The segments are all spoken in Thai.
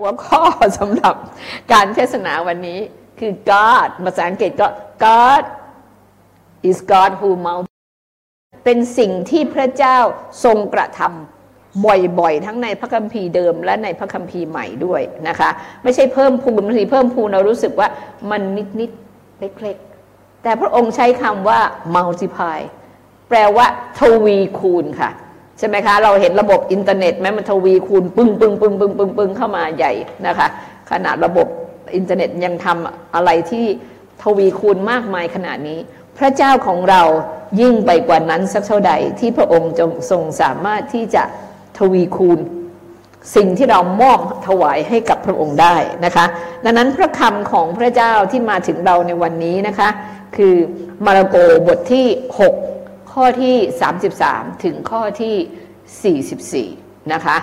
หัวข้อสำหรับการเทศนาวันนี้คือ God ภาษาอังกฤษก็ God is God who multi เป็นสิ่งที่พระเจ้าทรงกระทำบ่อยๆ ทั้งในพระคัมภีร์เดิมและในพระคัมภีร์ใหม่ด้วยนะคะ ไม่ใช่เพิ่มพูนบางทีเพิ่มพูนเรารู้สึกว่ามันนิดๆเล็กๆแต่พระองค์ใช้คำว่า multiply แปลว่าทวีคูณค่ะ ใช่ไหมคะ เราเห็นระบบอินเทอร์เน็ตไหมมันทวีคูณปึ้งปึ้งปึ้งปึ้งปึ้งปึ้งเข้ามาใหญ่นะคะ ขนาดระบบอินเทอร์เน็ตยังทำอะไรที่ทวีคูณมากมายขนาดนี้ พระเจ้าของเรายิ่งไปกว่านั้นสักเท่าใดที่พระองค์จงทรงสามารถที่จะทวีคูณสิ่งที่เรามอบถวายให้กับพระองค์ได้นะคะ ดังนั้นพระคำของพระเจ้าที่มาถึงเราในวันนี้นะคะ คือมาระโกบทที่ 6 ข้อที่ 33 ถึงข้อที่ 44 นะคะ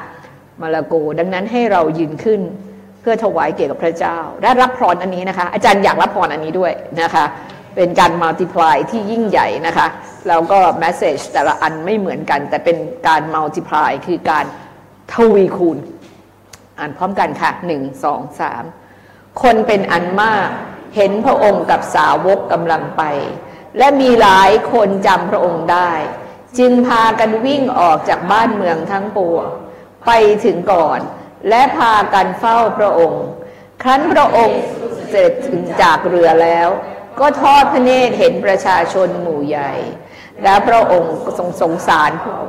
มาระโกดังนั้นให้เรายืนขึ้นเพื่อถวายเกียรติกับพระเจ้าได้รับพรอันนี้นะคะ อาจารย์อยากรับพรอันนี้ด้วยนะคะ เป็นการ multiply ที่ยิ่งใหญ่นะคะ แล้วก็ message แต่ละอันไม่เหมือนกัน แต่เป็นการ multiply คือการทวีคูณ อ่านพร้อมกันค่ะหนึ่งสองสามคนเป็นอันมากเห็นพระองค์กับสาวกกำลังไป และมีหลายคนจำพระองค์ได้ จึงพากันวิ่งออกจากบ้านเมืองทั้งปวงไปถึงก่อน และพากันเฝ้าพระองค์ ครั้นพระองค์เสร็จถึงจากเรือแล้ว ก็ทอดพระเนตรเห็นประชาชนหมู่ใหญ่ และพระองค์ทรงสงสารเขา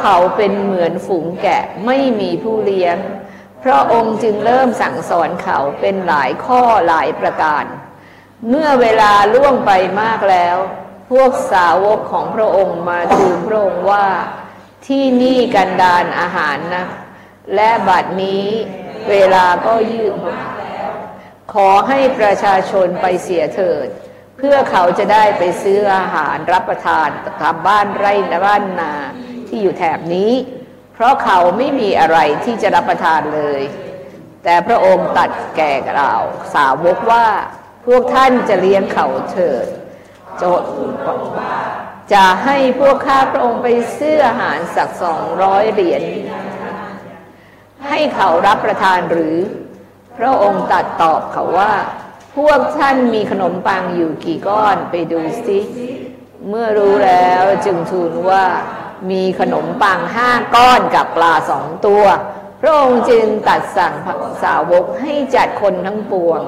เขาเป็นเหมือนฝูงแกะไม่มีผู้เลี้ยง พระองค์จึงเริ่มสั่งสอนเขาเป็นหลายข้อหลายประการ เมื่อเวลาล่วงไปมากแล้ว พวกสาวกของพระองค์มาทูลพระองค์ว่าที่นี่กันดานอาหารนะ และบัดนี้เวลาก็ยืดขอให้ประชาชนไปเสียเถิด เพื่อเขาจะได้ไปซื้ออาหารรับประทานตามบ้านไร่บ้านนาที่อยู่แถบนี้ เพราะเขาไม่มีอะไรที่จะรับประทานเลย แต่พระองค์ตัดแก่เราสาวกว่า พวกท่านจะเลี้ยงเขาเถิดโจทย์จะให้พวกข้าพระองค์ไปซื้ออาหารสักสองร้อยเหรียญให้เขารับประทานหรือ พระองค์ตัดตอบเขาว่า พวกท่านมีขนมปังอยู่กี่ก้อนไปดูสิเมื่อรู้แล้วจึงทูลว่ามีขนมปังห้าก้อนกับปลาสองตัว พระองค์จึงตัดสั่งสาวกให้จัดคนทั้งปวง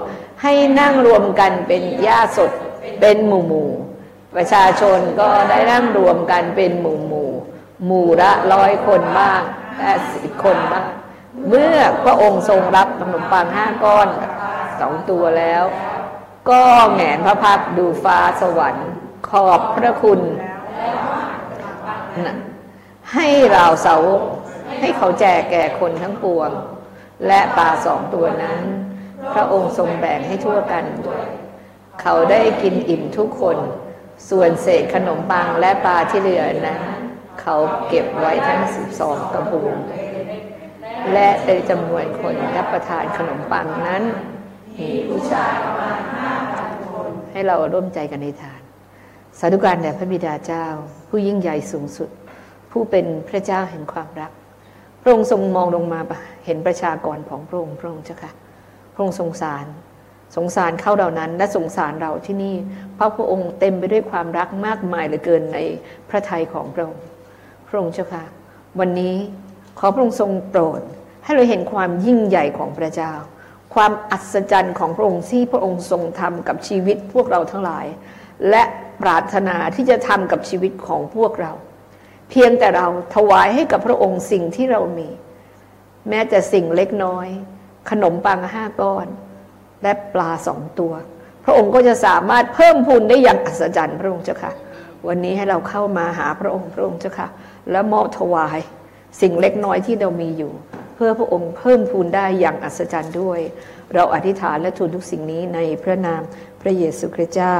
ให้นั่งรวมกันเป็นญาติสดเป็นหมู่หมู่ประชาชนก็ได้นั่งรวมกันเป็นหมู่หมู่หมู่ละร้อยคนบ้างแปดสิบคนบ้างเมื่อพระองค์ทรงรับขนมปังห้าก้อนสองตัวแล้ว ก็แงนพระพักดูฟ้าสวรรค์ขอบพระคุณ ให้เราเสาให้เขาแจกแก่คนทั้งปวง และปลาสองตัวนั้น พระองค์ทรงแบ่งให้ทั่วกัน เขาได้กินอิ่มทุกคน ส่วนเศษขนมปังและปลาที่เหลือนั้น เขาเก็บไว้ทั้งสิบสองกระปุกและในจำนวนคนรับประทานขนมปังนั้นมีผู้ชายประมาณห้าพันคนให้เราร่วมใจกันในทาน สาธุการแด่พระบิดาเจ้า ผู้ยิ่งใหญ่สูงสุด ผู้เป็นพระเจ้าแห่งความรัก พระองค์ทรงมองลงมาเห็นประชากรของพระองค์พระองค์เจ้าค่ะ พระองค์สงสาร สงสารเข้าเหล่านั้น และสงสารเราที่นี่ เพราะพระองค์เต็มไปด้วยความรักมากมายเหลือเกินในพระทัยของพระองค์พระองค์เจ้าค่ะ วันนี้ขอพระองค์ทรงโปรด ให้เราเห็นความยิ่งใหญ่ของพระเจ้า ความอัศจรรย์ของพระองค์ที่พระองค์ทรงทำกับชีวิตพวกเราทั้งหลาย และปรารถนาที่จะทำกับชีวิตของพวกเรา เพียงแต่เราถวายให้กับพระองค์สิ่งที่เรามี แม้แต่สิ่งเล็กน้อย ขนมปังห้าก้อน และปลาสองตัว พระองค์ก็จะสามารถเพิ่มพูนได้อย่างอัศจรรย์พระองค์เจ้าค่ะ วันนี้ให้เราเข้ามาหาพระองค์พระองค์เจ้าค่ะ และมอบถวายสิ่งเล็กน้อยที่เรามีอยู่ เพื่อพระองค์เพิ่มพูนได้อย่างอัศจรรย์ด้วย เราอธิษฐานและทูลทุกสิ่งนี้ในพระนามพระเยซูคริสต์เจ้า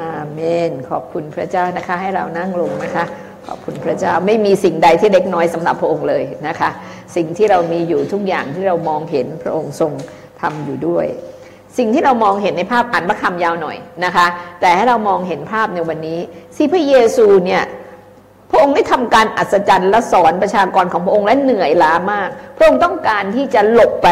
อาเมน ขอบคุณพระเจ้านะคะ ให้เรานั่งลงนะคะ ขอบคุณพระเจ้าไม่มีสิ่งใดที่เล็กน้อยสำหรับพระองค์เลยนะคะ สิ่งที่เรามีอยู่ทุกอย่างที่เรามองเห็นพระองค์ทรงทำอยู่ด้วย สิ่งที่เรามองเห็นในภาพอ่านพระคำยาวหน่อยนะคะ แต่ให้เรามองเห็นภาพในวันนี้ที่พระเยซูเนี่ยพระองค์ได้ทำการอัศจรรย์และสอนประชากรของพระองค์และเหนื่อยล้ามาก พระองค์ต้องการที่จะหลบไป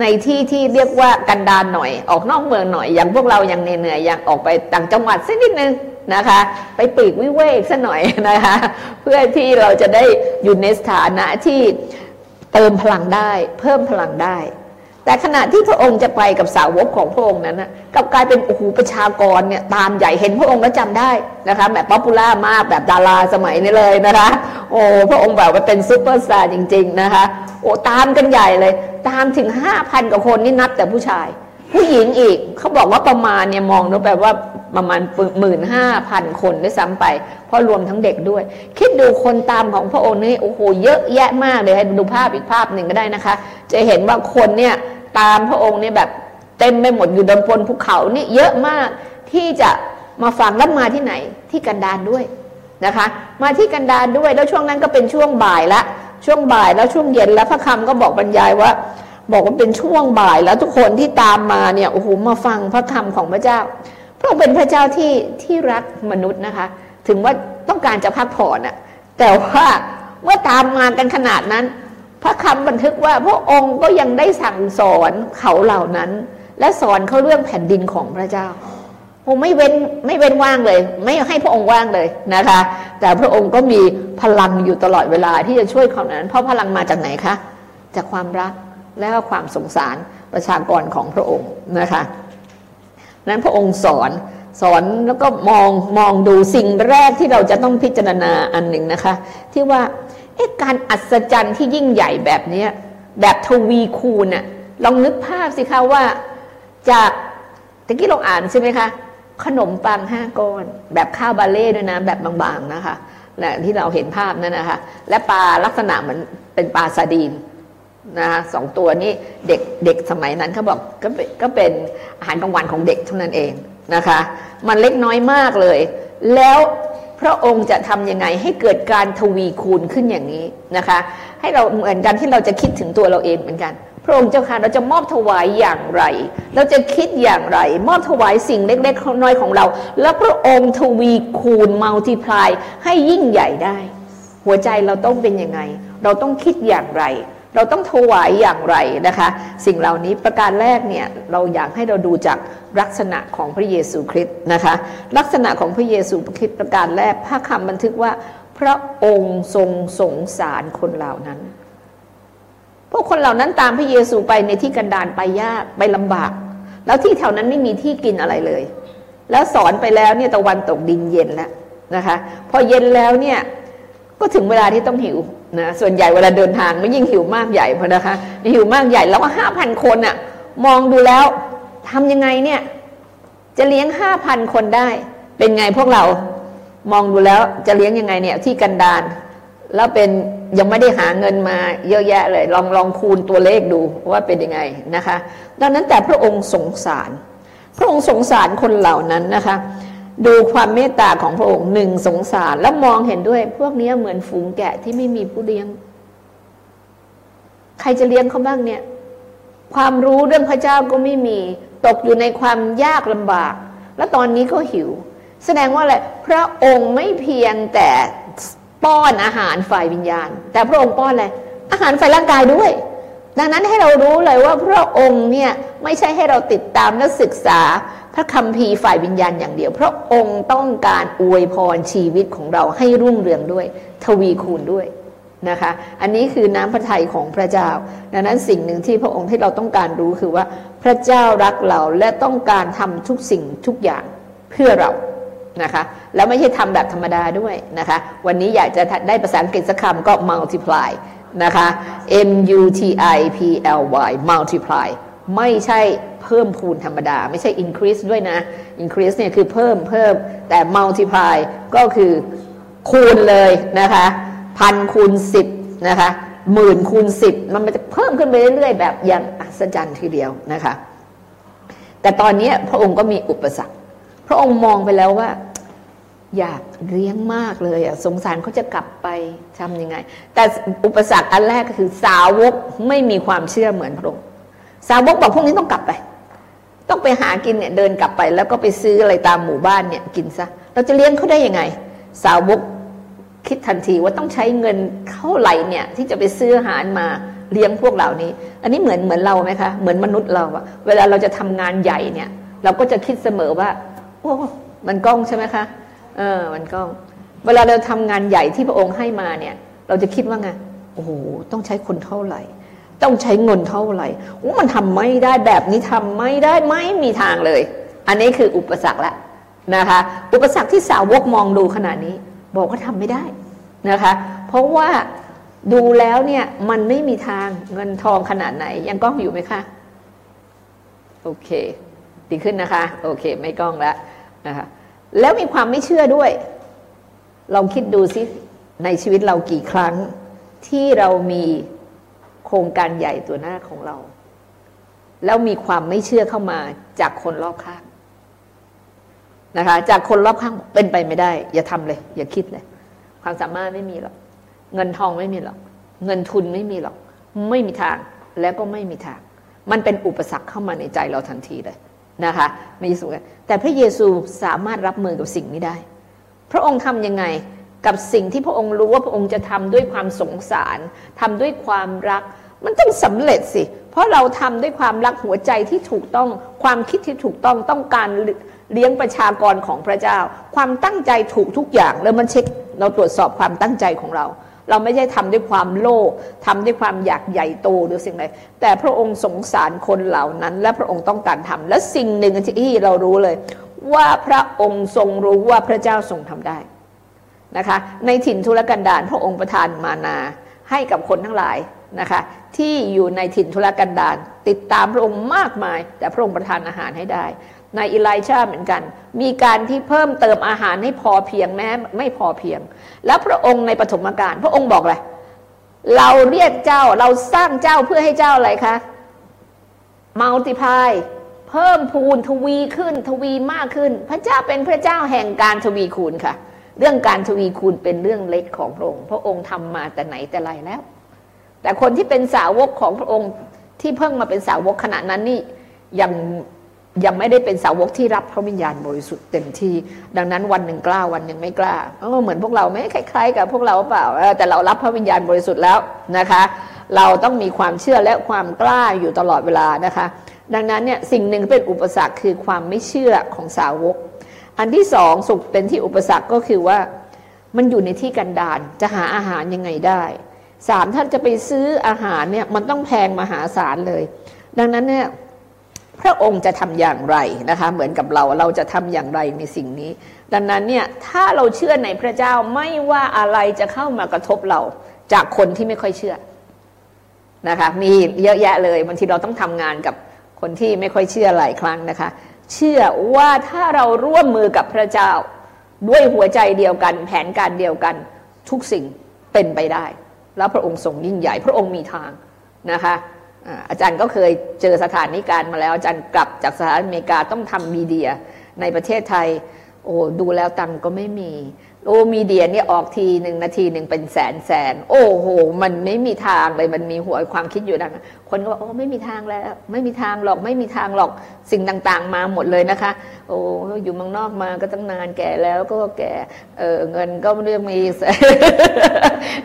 ในที่ที่เรียกว่ากันดารหน่อย ออกนอกเมืองหน่อย อย่างพวกเรายังเหนื่อยๆยังออกไปต่างจังหวัดสักนิดนึงนะคะ ไปปีกวิเวกสัหน่อยนะคะ เพื่อที่เราจะได้อยู่ในสถานะที่ เติมพลังได้ เพิ่มพลังได้ แต่ขณะที่พระองค์จะไปกับสาวกของพระองค์นั้นนะกลับกลายเป็นโอ้โหประชากรเนี่ยตามใหญ่เห็นพระองค์แล้วจำได้นะคะแบบ popular มากแบบดาราสมัยนี้เลยนะคะโอ้พระองค์แบบว่าเป็นซูเปอร์สตาร์จริง ๆนะคะ โอ้ตามกันใหญ่เลย ตามถึงห้าพันกว่าคนนี่นับแต่ผู้ชาย ผู้หญิงอีกเขาบอกว่าประมาณเนี่ยมองดูแบบว่า ประมาณหมื่นห้าพันคนด้วยซ้ำไป เพราะรวมทั้งเด็กด้วย คิดดูคนตามของพระองค์นี่โอ้โหเยอะแยะมากเลยให้ดูภาพอีกภาพหนึ่งก็ได้นะคะ จะเห็นว่าคนเนี่ยตามพระองค์เนี่ยแบบเต็มไปหมดอยู่บนบนภูเขานี่เยอะมากที่จะมาฟังแล้วมาที่ไหนที่กันดารด้วยนะคะ มาที่กันดารด้วยแล้วช่วงนั้นก็เป็นช่วงบ่ายละช่วงบ่ายแล้วช่วงเย็นแล้วพระคำก็บอกบรรยายว่า บอกว่าเป็นช่วงบ่ายแล้วทุกคนที่ตามมาเนี่ยโอ้โหมาฟังพระคำของพระเจ้า พระองค์เป็นพระเจ้าที่ที่รักมนุษย์นะคะ ถึงว่าต้องการจะพักผ่อนอะแต่ว่าเมื่อตามมากันขนาดนั้น พระคำบันทึกว่าพระองค์ก็ยังได้สั่งสอนเขาเหล่านั้น และสอนเขาเรื่องแผ่นดินของพระเจ้าโอไม่เว้นไม่เว้นว่างเลย ไม่ให้พระองค์ว่างเลยนะคะ แต่พระองค์ก็มีพลังอยู่ตลอดเวลาที่จะช่วยเขานั้น เพราะพลังมาจากไหนคะ จากความรักและความสงสารประชากรของพระองค์นะคะ นั้นพระองค์สอนสอนแล้วก็มองมองดูสิ่งแรกที่เราจะต้องพิจารณาอันหนึ่งนะคะ ที่ว่าการอัศจรรย์ที่ยิ่งใหญ่แบบนี้แบบทวีคูณน่ะลองนึกภาพสิคะว่าจากตะกี้เราอ่านใช่ไหมคะ ขนมปังห้าก้อน แบบข้าวบาเล่ด้วยนะแบบบางๆนะคะและที่เราเห็นภาพนั่นนะคะ และปลาลักษณะเหมือนเป็นปลาซาดีน นะสองตัวนี้เด็กเด็กสมัยนั้นเขาบอกก็เป็นก็เป็นอาหารกลางวันของเด็กเท่านั้นเองนะคะ มันเล็กน้อยมากเลย แล้วพระองค์จะทำยังไงให้เกิดการทวีคูณขึ้นอย่างนี้นะคะ ให้เราเหมือนกันที่เราจะคิดถึงตัวเราเองเหมือนกัน พระองค์เจ้าค่ะเราจะมอบถวายอย่างไร เราจะคิดอย่างไร มอบถวายสิ่งเล็กๆน้อยของเรา แล้วพระองค์ทวีคูณมัลติพลายให้ยิ่งใหญ่ได้ หัวใจเราต้องเป็นยังไง เราต้องคิดอย่างไร เราต้องถวายอย่างไรนะคะ สิ่งเหล่านี้ประการแรกเนี่ยเราอยากให้เราดูจากลักษณะของพระเยซูคริสต์นะคะ ลักษณะของพระเยซูคริสต์ประการแรกพระคำบันทึกว่า พระองค์ทรงสงสารคนเหล่านั้น พวกคนเหล่านั้นตามพระเยซูไปในที่กันดารไปยากไปลำบาก แล้วที่แถวนั้นไม่มีที่กินอะไรเลย แล้วสอนไปแล้วเนี่ยตะวันตกดินเย็นแล้วนะคะ พอเย็นแล้วเนี่ยก็ถึงเวลาที่ต้องหิว นะส่วนใหญ่เวลาเดินทางไม่ยิ่งหิวมากใหญ่พอนะคะหิวมากใหญ่แล้วก็ห้าพันคนอะมองดูแล้วทำยังไงเนี่ย จะเลี้ยงห้าพันคนได้ เป็นไงพวกเรามองดูแล้วจะเลี้ยงยังไงเนี่ยที่กันดานแล้วเป็นยังไม่ได้หาเงินมาเยอะแยะเลย ลองลองคูณตัวเลขดูว่าเป็นยังไงนะคะ ดังนั้นแต่พระองค์สงสาร พระองค์สงสารคนเหล่านั้นนะคะ ดูความเมตตาของพระองค์หนึ่งสงสาร แล้วมองเห็นด้วย พวกนี้เหมือนฝูงแกะที่ไม่มีผู้เลี้ยง ใครจะเลี้ยงเขาบ้างเนี่ย ความรู้เรื่องพระเจ้าก็ไม่มี ตกอยู่ในความยากลำบาก แล้วตอนนี้ก็หิว แสดงว่าอะไรพระองค์ไม่เพียงแต่ป้อนอาหารฝ่ายวิญญาณ แต่พระองค์ป้อนอะไรอาหารฝ่ายร่างกายด้วย ดังนั้นให้เรารู้เลยว่าพระองค์เนี่ยไม่ใช่ให้เราติดตามและศึกษา พระคัมภีฝ่ายวิญญาณอย่างเดียว พระองค์ต้องการอวยพรชีวิตของเราให้รุ่งเรืองด้วย ทวีคูณด้วยนะคะ อันนี้คือน้ำพระทัยของพระเจ้า ดังนั้นสิ่งหนึ่งที่พระองค์ที่เราต้องการรู้คือว่าพระเจ้ารักเราและต้องการทำทุกสิ่งทุกอย่างเพื่อเรานะคะแล้วไม่ใช่ทำแบบธรรมดาด้วยนะคะ วันนี้อยากจะได้ภาษาอังกฤษสักคำก็ multiply นะคะ M U T I P L Y multiply ไม่ใช่ เพิ่มคูณธรรมดา ไม่ใช่ increase ด้วยนะ increase เนี่ยคือเพิ่มเพิ่มแต่ multiply ก็คือคูณเลยนะคะพันคูณสิบนะคะหมื่นคูณสิบมันจะเพิ่มขึ้นไปเรื่อยๆ แบบอย่างอัศจรรย์ทีเดียวนะคะ แต่ตอนนี้พระองค์ก็มีอุปสรรค พระองค์มองไปแล้วว่า อยากเลี้ยงมากเลยอะสงสารเขาจะกลับไปทำยังไง แต่อุปสรรคอันแรกก็คือสาวกไม่มีความเชื่อเหมือนพระองค์ สาวกบอกพวกนี้ต้องกลับไป ต้องไปหากินเนี่ยเดินกลับไป แล้วก็ไปซื้ออะไรตามหมู่บ้านเนี่ยกินซะเราจะเลี้ยงเขาได้ยังไง สาวกคิดทันทีว่าต้องใช้เงินเท่าไหร่เนี่ยที่จะไปซื้ออาหารมาเลี้ยงพวกเหล่านี้ อันนี้เหมือนเหมือนเราไหมคะเหมือนมนุษย์เราอะเวลาเราจะทำงานใหญ่เนี่ย เราก็จะคิดเสมอว่าโอ้มันกล้องใช่ไหมคะเออมันกล้อง เวลาเราทำงานใหญ่ที่พระองค์ให้มาเนี่ย เราจะคิดว่าไงโอ้โหต้องใช้คนเท่าไหร่ ต้องใช้เงินเท่าไหร่มันทำไม่ได้แบบนี้ทำไม่ได้ไม่มีทางเลย อันนี้คืออุปสรรคละนะคะ อุปสรรคที่สาวกมองดูขนาดนี้ บอกว่าทำไม่ได้นะคะ เพราะว่าดูแล้วเนี่ยมันไม่มีทางเงินทองขนาดไหน ยังกล้องอยู่ไหมคะ โอเค ดีขึ้นนะคะ โอเค ไม่กล้องแล้วนะคะแล้วมีความไม่เชื่อด้วย ลองคิดดูสิในชีวิตเรากี่ครั้งที่เรามี โครงการใหญ่ตัวหน้าของเรา แล้วมีความไม่เชื่อเข้ามาจากคนรอบข้างนะคะ จากคนรอบข้างเป็นไปไม่ได้ อย่าทำเลย อย่าคิดเลย ความสามารถไม่มีหรอกเงินทองไม่มีหรอกเงินทุนไม่มีหรอก ไม่มีทางแล้วก็ไม่มีทาง มันเป็นอุปสรรคเข้ามาในใจเราทันทีเลยนะคะไม่สูงแต่พระเยซูสามารถรับมือกับสิ่งนี้ได้ พระองค์ทำยังไง กับสิ่งที่พระองค์รู้ว่าพระองค์จะทำด้วยความสงสารทำด้วยความรัก มันต้องสำเร็จสิ เพราะเราทำด้วยความรักหัวใจที่ถูกต้องความคิดที่ถูกต้องต้องการเลี้ยงประชากรของพระเจ้า ความตั้งใจถูกทุกอย่างแล้วมันเช็คเราตรวจสอบความตั้งใจของเรา เราไม่ใช่ทำด้วยความโลภทำด้วยความอยากใหญ่โตหรือสิ่งใดแต่พระองค์สงสารคนเหล่านั้น และพระองค์ต้องการทำและสิ่งหนึ่งที่เรารู้เลย ว่าพระองค์ทรงรู้ว่าพระเจ้าทรงทำได้ นะคะในถิ่นทุรกันดารพระองค์ประทานมานาให้กับคนทั้งหลายนะคะที่อยู่ในถิ่นทุรกันดารติดตามพระองค์มากมาย แต่พระองค์ประทานอาหารให้ได้ ในอิไลชาเหมือนกัน มีการที่เพิ่มเติมอาหารให้พอเพียงแม้ไม่พอเพียง แล้วพระองค์ในปฐมกาลพระองค์บอกอะไรเราเรียกเจ้าเราสร้างเจ้าเพื่อให้เจ้าอะไรคะมัลติพายเพิ่มพูนทวีขึ้นทวีมากขึ้น พระเจ้าเป็นพระเจ้าแห่งการทวีคูณค่ะ เรื่องการทวีคูณเป็นเรื่องเล็กของพระองค์ พระองค์ทำมาแต่ไหนแต่ไรแล้ว แต่คนที่เป็นสาวกของพระองค์ที่เพิ่งมาเป็นสาวกขณะนั้นนี่ยังยังไม่ได้เป็นสาวกที่รับพระวิญญาณบริสุทธิ์เต็มที่ ดังนั้นวันหนึ่งกล้าวันหนึ่งไม่กล้าเออเหมือนพวกเราไม่คล้ายๆกับพวกเราเปล่าแต่เรารับพระวิญญาณบริสุทธิ์แล้วนะคะ เราต้องมีความเชื่อและความกล้าอยู่ตลอดเวลานะคะ ดังนั้นเนี่ยสิ่งหนึ่งเป็นอุปสรรคคือความไม่เชื่อของสาวก อันที่สองสุขเป็นที่อุปสรรคก็คือว่า มันอยู่ในที่กันดารจะหาอาหารยังไงได้สามท่านจะไปซื้ออาหารเนี่ยมันต้องแพงมหาศาลเลย ดังนั้นเนี่ยพระองค์จะทำอย่างไรนะคะเหมือนกับเราเราจะทำอย่างไรในสิ่งนี้ ดังนั้นเนี่ยถ้าเราเชื่อในพระเจ้าไม่ว่าอะไรจะเข้ามากระทบเราจากคนที่ไม่ค่อยเชื่อนะคะมีเยอะแยะเลยบางทีเราต้องทำงานกับคนที่ไม่ค่อยเชื่อหลายครั้งนะคะ เชื่อว่าถ้าเราร่วมมือกับพระเจ้า ด้วยหัวใจเดียวกัน แผนการเดียวกัน ทุกสิ่งเป็นไปได้ แล้วพระองค์ทรงยิ่งใหญ่พระองค์มีทางนะคะอาจารย์ก็เคยเจอสถานนิการมาแล้วอาจารย์กลับจากสหรัฐอเมริกาต้องทำมีเดียในประเทศไทย โอ้ดูแล้วตังก็ไม่มี โอ้มีเดียเนี่ยออกทีหนึ่งนาทีหนึ่งเป็นแสนแสน โอ้โห มันไม่มีทางเลยมันมีหัวความคิดอยู่ดัง คนก็บอกโอ้ไม่มีทางแล้ว ไม่มีทางหรอกไม่มีทางหรอกสิ่งต่างๆ มาหมดเลยนะคะ โอ้อยู่มืองนอกมาก็ตั้งนานแก่แล้วก็แก่เออเงินก็ไม่ได้มี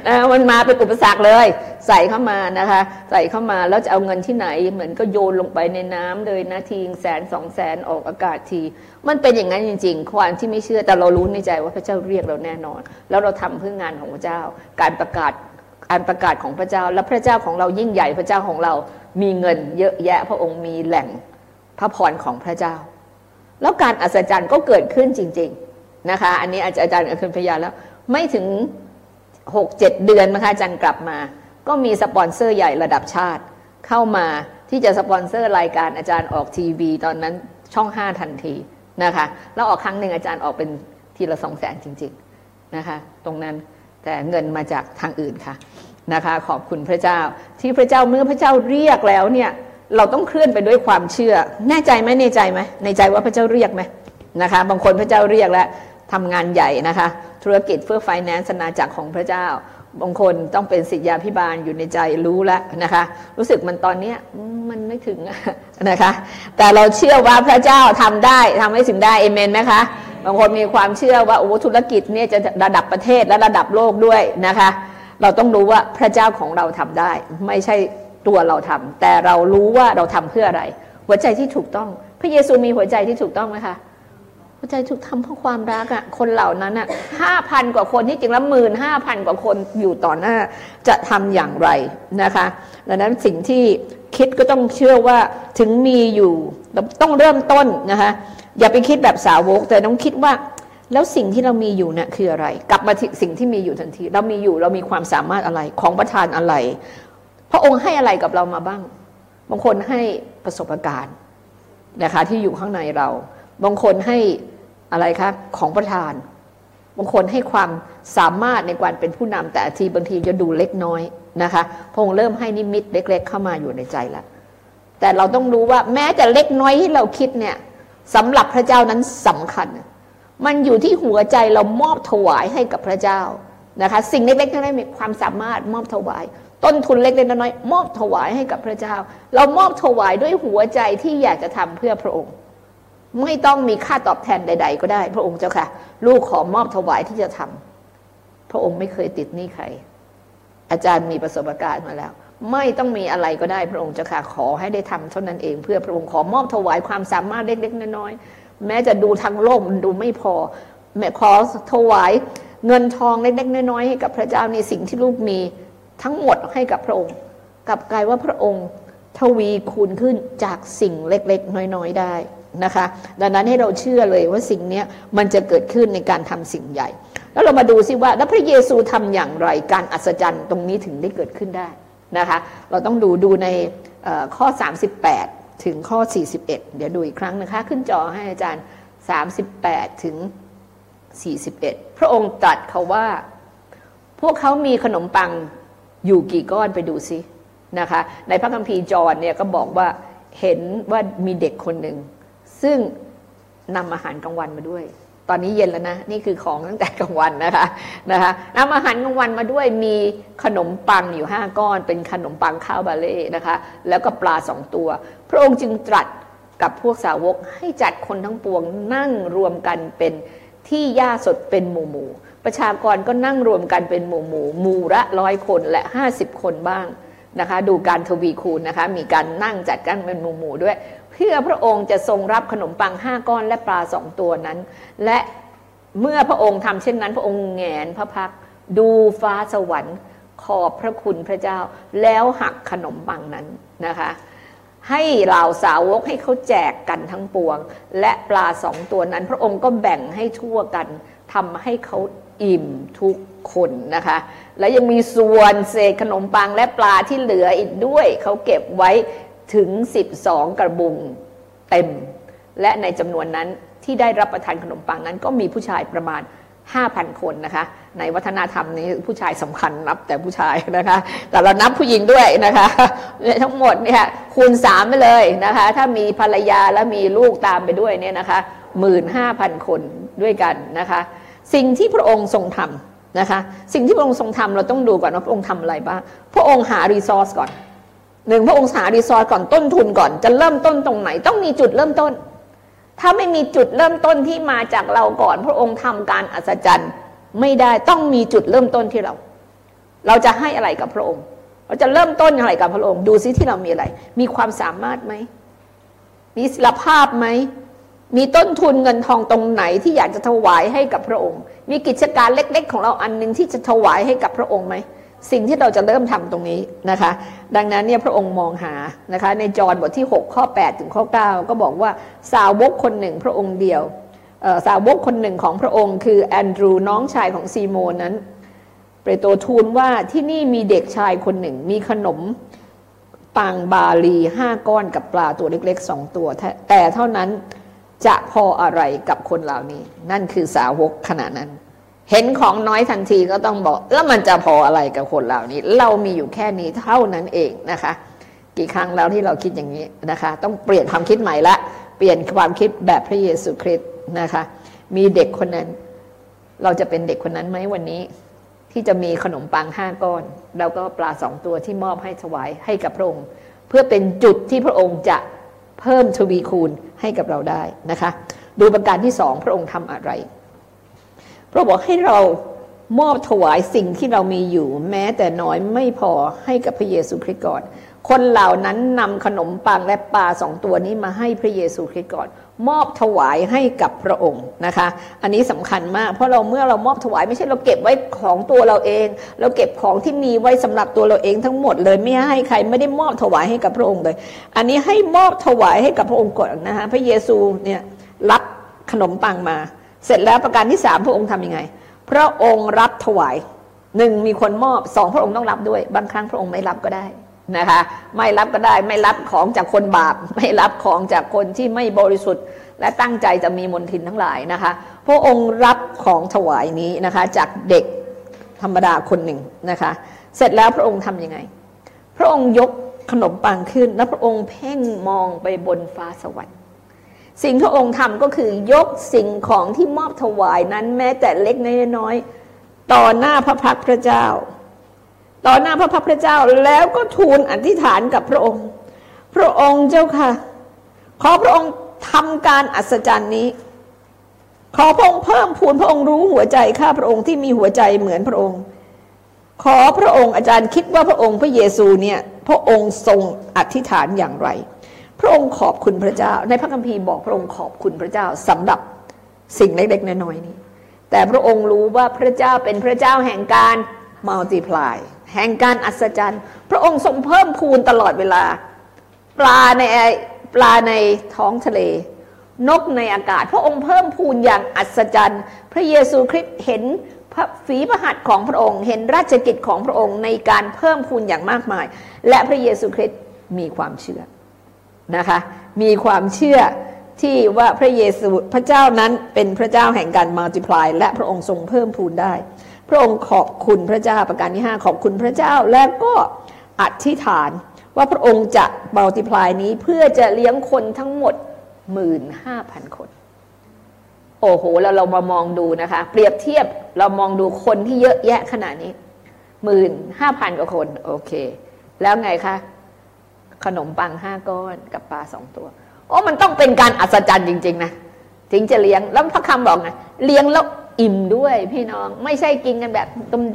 นะมันมาเป็นอุปสรรคเลย ใส่เข้ามานะคะ ใส่เข้ามาแล้วจะเอาเงินที่ไหน เหมือนก็โยนลงไปในน้ำเลยนะทีแสนสองแสนออกอากาศที มันเป็นอย่างนั้นจริง ๆ ความที่ไม่เชื่อแต่เรารู้ในใจว่าพระเจ้าเรียกเราแน่นอน แล้วเราทำเพื่องานของพระเจ้าการประกาศ การประกาศของพระเจ้า และพระเจ้าของเรายิ่งใหญ่พระเจ้าของเรามีเงินเยอะแยะ พระองค์มีแหล่งพระพรของพระเจ้า แล้วการอัศจรรย์ก็เกิดขึ้นจริง ๆนะคะ อันนี้อาจารย์อาคืนพยาแล้ว ไม่ถึงหกเจ็ดเดือนนะคะอาจารย์กลับมา ก็มีสปอนเซอร์ใหญ่ระดับชาติ เข้ามาที่จะสปอนเซอร์รายการอาจารย์ออกทีวี ตอนนั้นช่องห้าทันทีนะคะแล้วออกครั้งหนึ่งอาจารย์ออกเป็นทีละสองแสนจริง ๆนะคะ ตรงนั้น แต่เงินมาจากทางอื่นค่ะนะคะขอบคุณพระเจ้า ที่พระเจ้าเมื่อพระเจ้าเรียกแล้วเนี่ยเราต้องเคลื่อนไปด้วยความเชื่อ แน่ใจไหมในใจไหมในใจว่าพระเจ้าเรียกไหมนะคะ บางคนพระเจ้าเรียกแล้วทำงานใหญ่นะคะ ธุรกิจเพื่อไฟแนนซ์นาจักรของพระเจ้า บางคนต้องเป็นสิทธยาพิบาลอยู่ในใจรู้แล้วนะคะ รู้สึกมันตอนนี้มันไม่ถึงนะคะ แต่เราเชื่อว่าพระเจ้าทำได้ทำให้สิ่งได้เอเมนไหมคะ บางคนมีความเชื่อว่าโอ้ธุรกิจเนี่ยจะระดับประเทศและระดับโลกด้วยนะคะ เราต้องรู้ว่าพระเจ้าของเราทำได้ ไม่ใช่ตัวเราทำแต่เรารู้ว่าเราทำเพื่ออะไร หัวใจที่ถูกต้อง พระเยซูมีหัวใจที่ถูกต้องไหมคะหัวใจถูกทำเพราะความรักอะคนเหล่านั้นอะห้าพันกว่าคนที่จริงแล้วหมื่นห้าพันกว่าคนอยู่ต่อหน้าจะทำอย่างไรนะคะดังนั้นสิ่งที่คิดก็ต้องเชื่อว่าถึงมีอยู่ต้องเริ่มต้นนะคะ อย่าไปคิดแบบสาวก แต่ต้องคิดว่า แล้วสิ่งที่เรามีอยู่เนี่ยคืออะไร กลับมาสิ่งที่มีอยู่ทันที เรามีอยู่เรามีความสามารถอะไรของประทานอะไร พระองค์ให้อะไรกับเรามาบ้าง บางคนให้ประสบการณ์นะคะที่อยู่ข้างในเรา บางคนให้อะไรคะของประทานบางคนให้ความสามารถในการเป็นผู้นำแต่ทีบางทีจะดูเล็กน้อยนะคะพงเริ่มให้นิมิตเล็ก ๆ เข้ามาอยู่ในใจแล้วแต่เราต้องรู้ว่าแม้จะเล็กน้อยที่เราคิดเนี่ย สำหรับพระเจ้านั้นสำคัญ มันอยู่ที่หัวใจเรามอบถวายให้กับพระเจ้านะคะ สิ่งเล็กๆน้อยๆมีความสามารถมอบถวาย ต้นทุนเล็กๆน้อยๆมอบถวายให้กับพระเจ้า เรามอบถวายด้วยหัวใจที่อยากจะทำเพื่อพระองค์ ไม่ต้องมีค่าตอบแทนใด ๆ ก็ได้ พระองค์เจ้าค่ะ ลูกขอมอบถวายที่จะทำพระองค์ไม่เคยติดหนี้ใคร อาจารย์มีประสบการณ์มาแล้ว ไม่ต้องมีอะไรก็ได้พระองค์จะค่ะขอให้ได้ทำเท่านั้นเองเพื่อพระองค์ขอมอบถวายความสามารถเล็กๆน้อยๆแม้จะดูทางโลกมันดูไม่พอ แม่ขอถวายเงินทองเล็กๆน้อยๆให้กับพระเจ้าในสิ่งที่ลูกมีทั้งหมดให้กับพระองค์กับกลายว่าพระองค์ทวีคูณขึ้นจากสิ่งเล็กๆ น้อยๆได้นะคะ ดังนั้นให้เราเชื่อเลยว่าสิ่งนี้มันจะเกิดขึ้นในการทำสิ่งใหญ่ แล้วเรามาดูซิว่าแล้วพระเยซูทำอย่างไร การอัศจรรย์ตรงนี้ถึงได้เกิดขึ้นได้ นะคะ เราต้องดูดูในข้อ 38 ถึงข้อ 41 เดี๋ยวดูอีกครั้งนะคะ ขึ้นจอให้อาจารย์ 38 ถึง 41 พระองค์ตรัสเขาว่า พวกเขามีขนมปังอยู่กี่ก้อนไปดูซินะคะ ในพระคัมภีร์จอห์นเนี่ยก็บอกว่าเห็นว่ามีเด็กคนหนึ่ง ซึ่งนำอาหารกลางวันมาด้วย ตอนนี้เย็นแล้วนะ นี่คือของตั้งแต่กลางวันนะคะนะคะนำอาหารกลางวันมาด้วยมีขนมปังอยู่ห้าก้อน เป็นขนมปังข้าวบาเล่นะคะ แล้วก็ปลาสองตัว พระองค์จึงตรัสกับพวกสาวกให้จัดคนทั้งปวงนั่งรวมกันเป็นที่หญ้าสดเป็นหมู่หมู่ประชากรก็นั่งรวมกันเป็นหมู่หมู่หมู่ละร้อยคนและห้าสิบคนบ้างนะคะ ดูการทวีคูณนะคะ มีการนั่งจัดกันเป็นหมู่หมู่ด้วย เพื่อพระองค์จะทรงรับขนมปังห้าก้อนและปลาสองตัวนั้น และเมื่อพระองค์ทำเช่นนั้น พระองค์แงนพระพักดูฟ้าสวรรค์ขอบพระคุณพระเจ้า แล้วหักขนมปังนั้นนะคะ ให้เหล่าสาวกให้เขาแจกกันทั้งปวง และปลาสองตัวนั้น พระองค์ก็แบ่งให้ทั่วกันทำให้เขาอิ่มทุกคนนะคะ และยังมีส่วนเศษขนมปังและปลาที่เหลืออีกด้วย เขาเก็บไว้ ถึง 12 กระบุงเต็ม และในจำนวนนั้นที่ได้รับประทานขนมปังนั้น ก็มีผู้ชายประมาณ 5,000 คนนะคะ ในวัฒนธรรมนี้ผู้ชายสำคัญนับแต่ผู้ชายนะคะ แต่เรานับผู้หญิงด้วยนะคะทั้งหมดเนี่ยคูณสามไปเลยนะคะ ถ้ามีภรรยาและมีลูกตามไปด้วยเนี่ยนะคะหมื่นห้าพันคนด้วยกันนะคะ สิ่งที่พระองค์ทรงทำนะคะ สิ่งที่พระองค์ทรงทำเราต้องดูก่อนว่าพระองค์ทำอะไรบ้าง พระองค์หารีซอสก่อน หนึ่งพระองค์หารีซอสก่อนต้นทุนก่อน จะเริ่มต้นตรงไหน ต้องมีจุดเริ่มต้น ถ้าไม่มีจุดเริ่มต้นที่มาจากเราก่อน พระองค์ทำการอัศจรรย์ไม่ได้ต้องมีจุดเริ่มต้นที่เรา เราจะให้อะไรกับพระองค์ เราจะเริ่มต้นอะไรกับพระองค์ ดูซิที่เรามีอะไร มีความสามารถไหม มีศิลภาพไหม มีต้นทุนเงินทองตรงไหนที่อยากจะถวายให้กับพระองค์ มีกิจการเล็ก ๆ ของเราอันหนึ่งที่จะถวายให้กับพระองค์ไหม สิ่งที่เราจะเริ่มทำตรงนี้นะคะ ดังนั้นเนี่ยพระองค์มองหานะคะ ในจอห์นบทที่ 6 ข้อ 8 ถึงข้อ 9 ก็บอกว่าสาวกคนหนึ่งพระองค์เดียวสาวกคนหนึ่งของพระองค์คือแอนดรูน้องชายของซีโมนนั้นเปโตรทูลว่าที่นี่มีเด็กชายคนหนึ่ง มีขนมปังบาลีห้าก้อนกับปลาตัวเล็กๆสองตัว แต่เท่านั้นจะพออะไรกับคนเหล่านี้ นั่นคือสาวกขณะนั้น เห็นของน้อยทันทีก็ต้องบอก แล้วมันจะพออะไรกับคนเหล่านี้ เรามีอยู่แค่นี้เท่านั้นเองนะคะ กี่ครั้งแล้วที่เราคิดอย่างนี้นะคะ ต้องเปลี่ยนความคิดใหม่ละ เปลี่ยนความคิดแบบพระเยซูคริสต์นะคะ มีเด็กคนนั้น เราจะเป็นเด็กคนนั้นไหมวันนี้ ที่จะมีขนมปังห้าก้อน แล้วก็ปลาสองตัวที่มอบให้ถวายให้กับพระองค์ เพื่อเป็นจุดที่พระองค์จะเพิ่มทวีคูณให้กับเราได้นะคะ ดูประการที่สองพระองค์ทำอะไร พระบอกให้เรามอบถวายสิ่งที่เรามีอยู่ แม้แต่น้อยไม่พอให้กับพระเยซูคริสต์ก่อน คนเหล่านั้นนำขนมปังและปลาสองตัวนี้มาให้พระเยซูคริสต์ก่อน มอบถวายให้กับพระองค์นะคะ อันนี้สำคัญมาก เพราะเราเมื่อเรามอบถวายไม่ใช่เราเก็บไว้ของตัวเราเอง เราเก็บของที่มีไว้สำหรับตัวเราเองทั้งหมดเลยไม่ให้ใครไม่ได้มอบถวายให้กับพระองค์เลย อันนี้ให้มอบถวายให้กับพระองค์ก่อนนะคะพระเยซูเนี่ยรับขนมปังมา เสร็จแล้วประการที่สามพระองค์ทํำยังไง พระองค์รับถวายหนึ่งมีคนมอบสองพระองค์ต้องรับด้วย บางครั้งพระองค์ไม่รับก็ได้นะคะ ไม่รับก็ได้ไม่รับของจากคนบาป ไม่รับของจากคนที่ไม่บริสุทธิ์ และตั้งใจจะมีมนทินทั้งหลายนะคะ พระองค์รับของถวายนี้นะคะ จากเด็กธรรมดาคนหนึ่งนะคะ เสร็จแล้วพระองค์ทํำยังไง พระองค์ยกขนมปังขึ้น และพระองค์เพ่งมองไปบนฟ้าสวรรค์ สิ่งพระองค์ทำก็คือยกสิ่งของที่มอบถวายนั้น แม้แต่เล็กน้อยต่อหน้าพระพักพระเจ้า ต่อหน้าพระพักพระเจ้าแล้วก็ทูลอธิษฐานกับพระองค์ พระองค์เจ้าค่ะ ขอพระองค์ทำการอัศจรรย์นี้ ขอพระองค์เพิ่มพูนพระองค์รู้หัวใจข้าพระองค์ที่มีหัวใจเหมือนพระองค์ ขอพระองค์อาจารย์คิดว่าพระองค์พระเยซูเนี่ยพระองค์ทรงอธิษฐานอย่างไร พระองค์ขอบคุณพระเจ้า ในพระคัมภีร์บอกพระองค์ขอบคุณพระเจ้าสำหรับสิ่งเล็กๆน้อยๆนี้ แต่พระองค์รู้ว่าพระเจ้าเป็นพระเจ้าแห่งการมัลติพลายแห่งการอัศจรรย์ พระองค์ทรงเพิ่มพูนตลอดเวลา ปลาในปลาในท้องทะเล นกในอากาศ พระองค์เพิ่มพูนอย่างอัศจรรย์ พระเยซูคริสต์เห็นพระฝีพระหัตถ์ของพระองค์ เห็นราชกิจของพระองค์ในการเพิ่มพูนอย่างมากมาย และพระเยซูคริสต์มีความเชื่อ นะคะมีความเชื่อที่ว่าพระเยซูพระเจ้านั้นเป็นพระเจ้าแห่งการมัลติพลายและพระองค์ทรงเพิ่มพูนได้ พระองค์ขอบคุณพระเจ้าประการที่ 5 ขอบคุณพระเจ้าและก็อธิษฐานว่าพระองค์จะมัลติพลายนี้เพื่อจะเลี้ยงคนทั้งหมดหมื่นห้าพันคน โอ้โหแล้วเรามามองดูนะคะ เปรียบเทียบเรามองดูคนที่เยอะแยะขนาดนี้หมื่นห้าพันกว่าคน โอเค แล้วไงคะ ขนมปังห้าก้อนกับปลาสองตัว โอ้มันต้องเป็นการอัศจรรย์จริง ๆ นะถึงจะเลี้ยงแล้วพระคำบอกไงเลี้ยงแล้วอิ่มด้วยพี่น้องไม่ใช่กินกันแบบ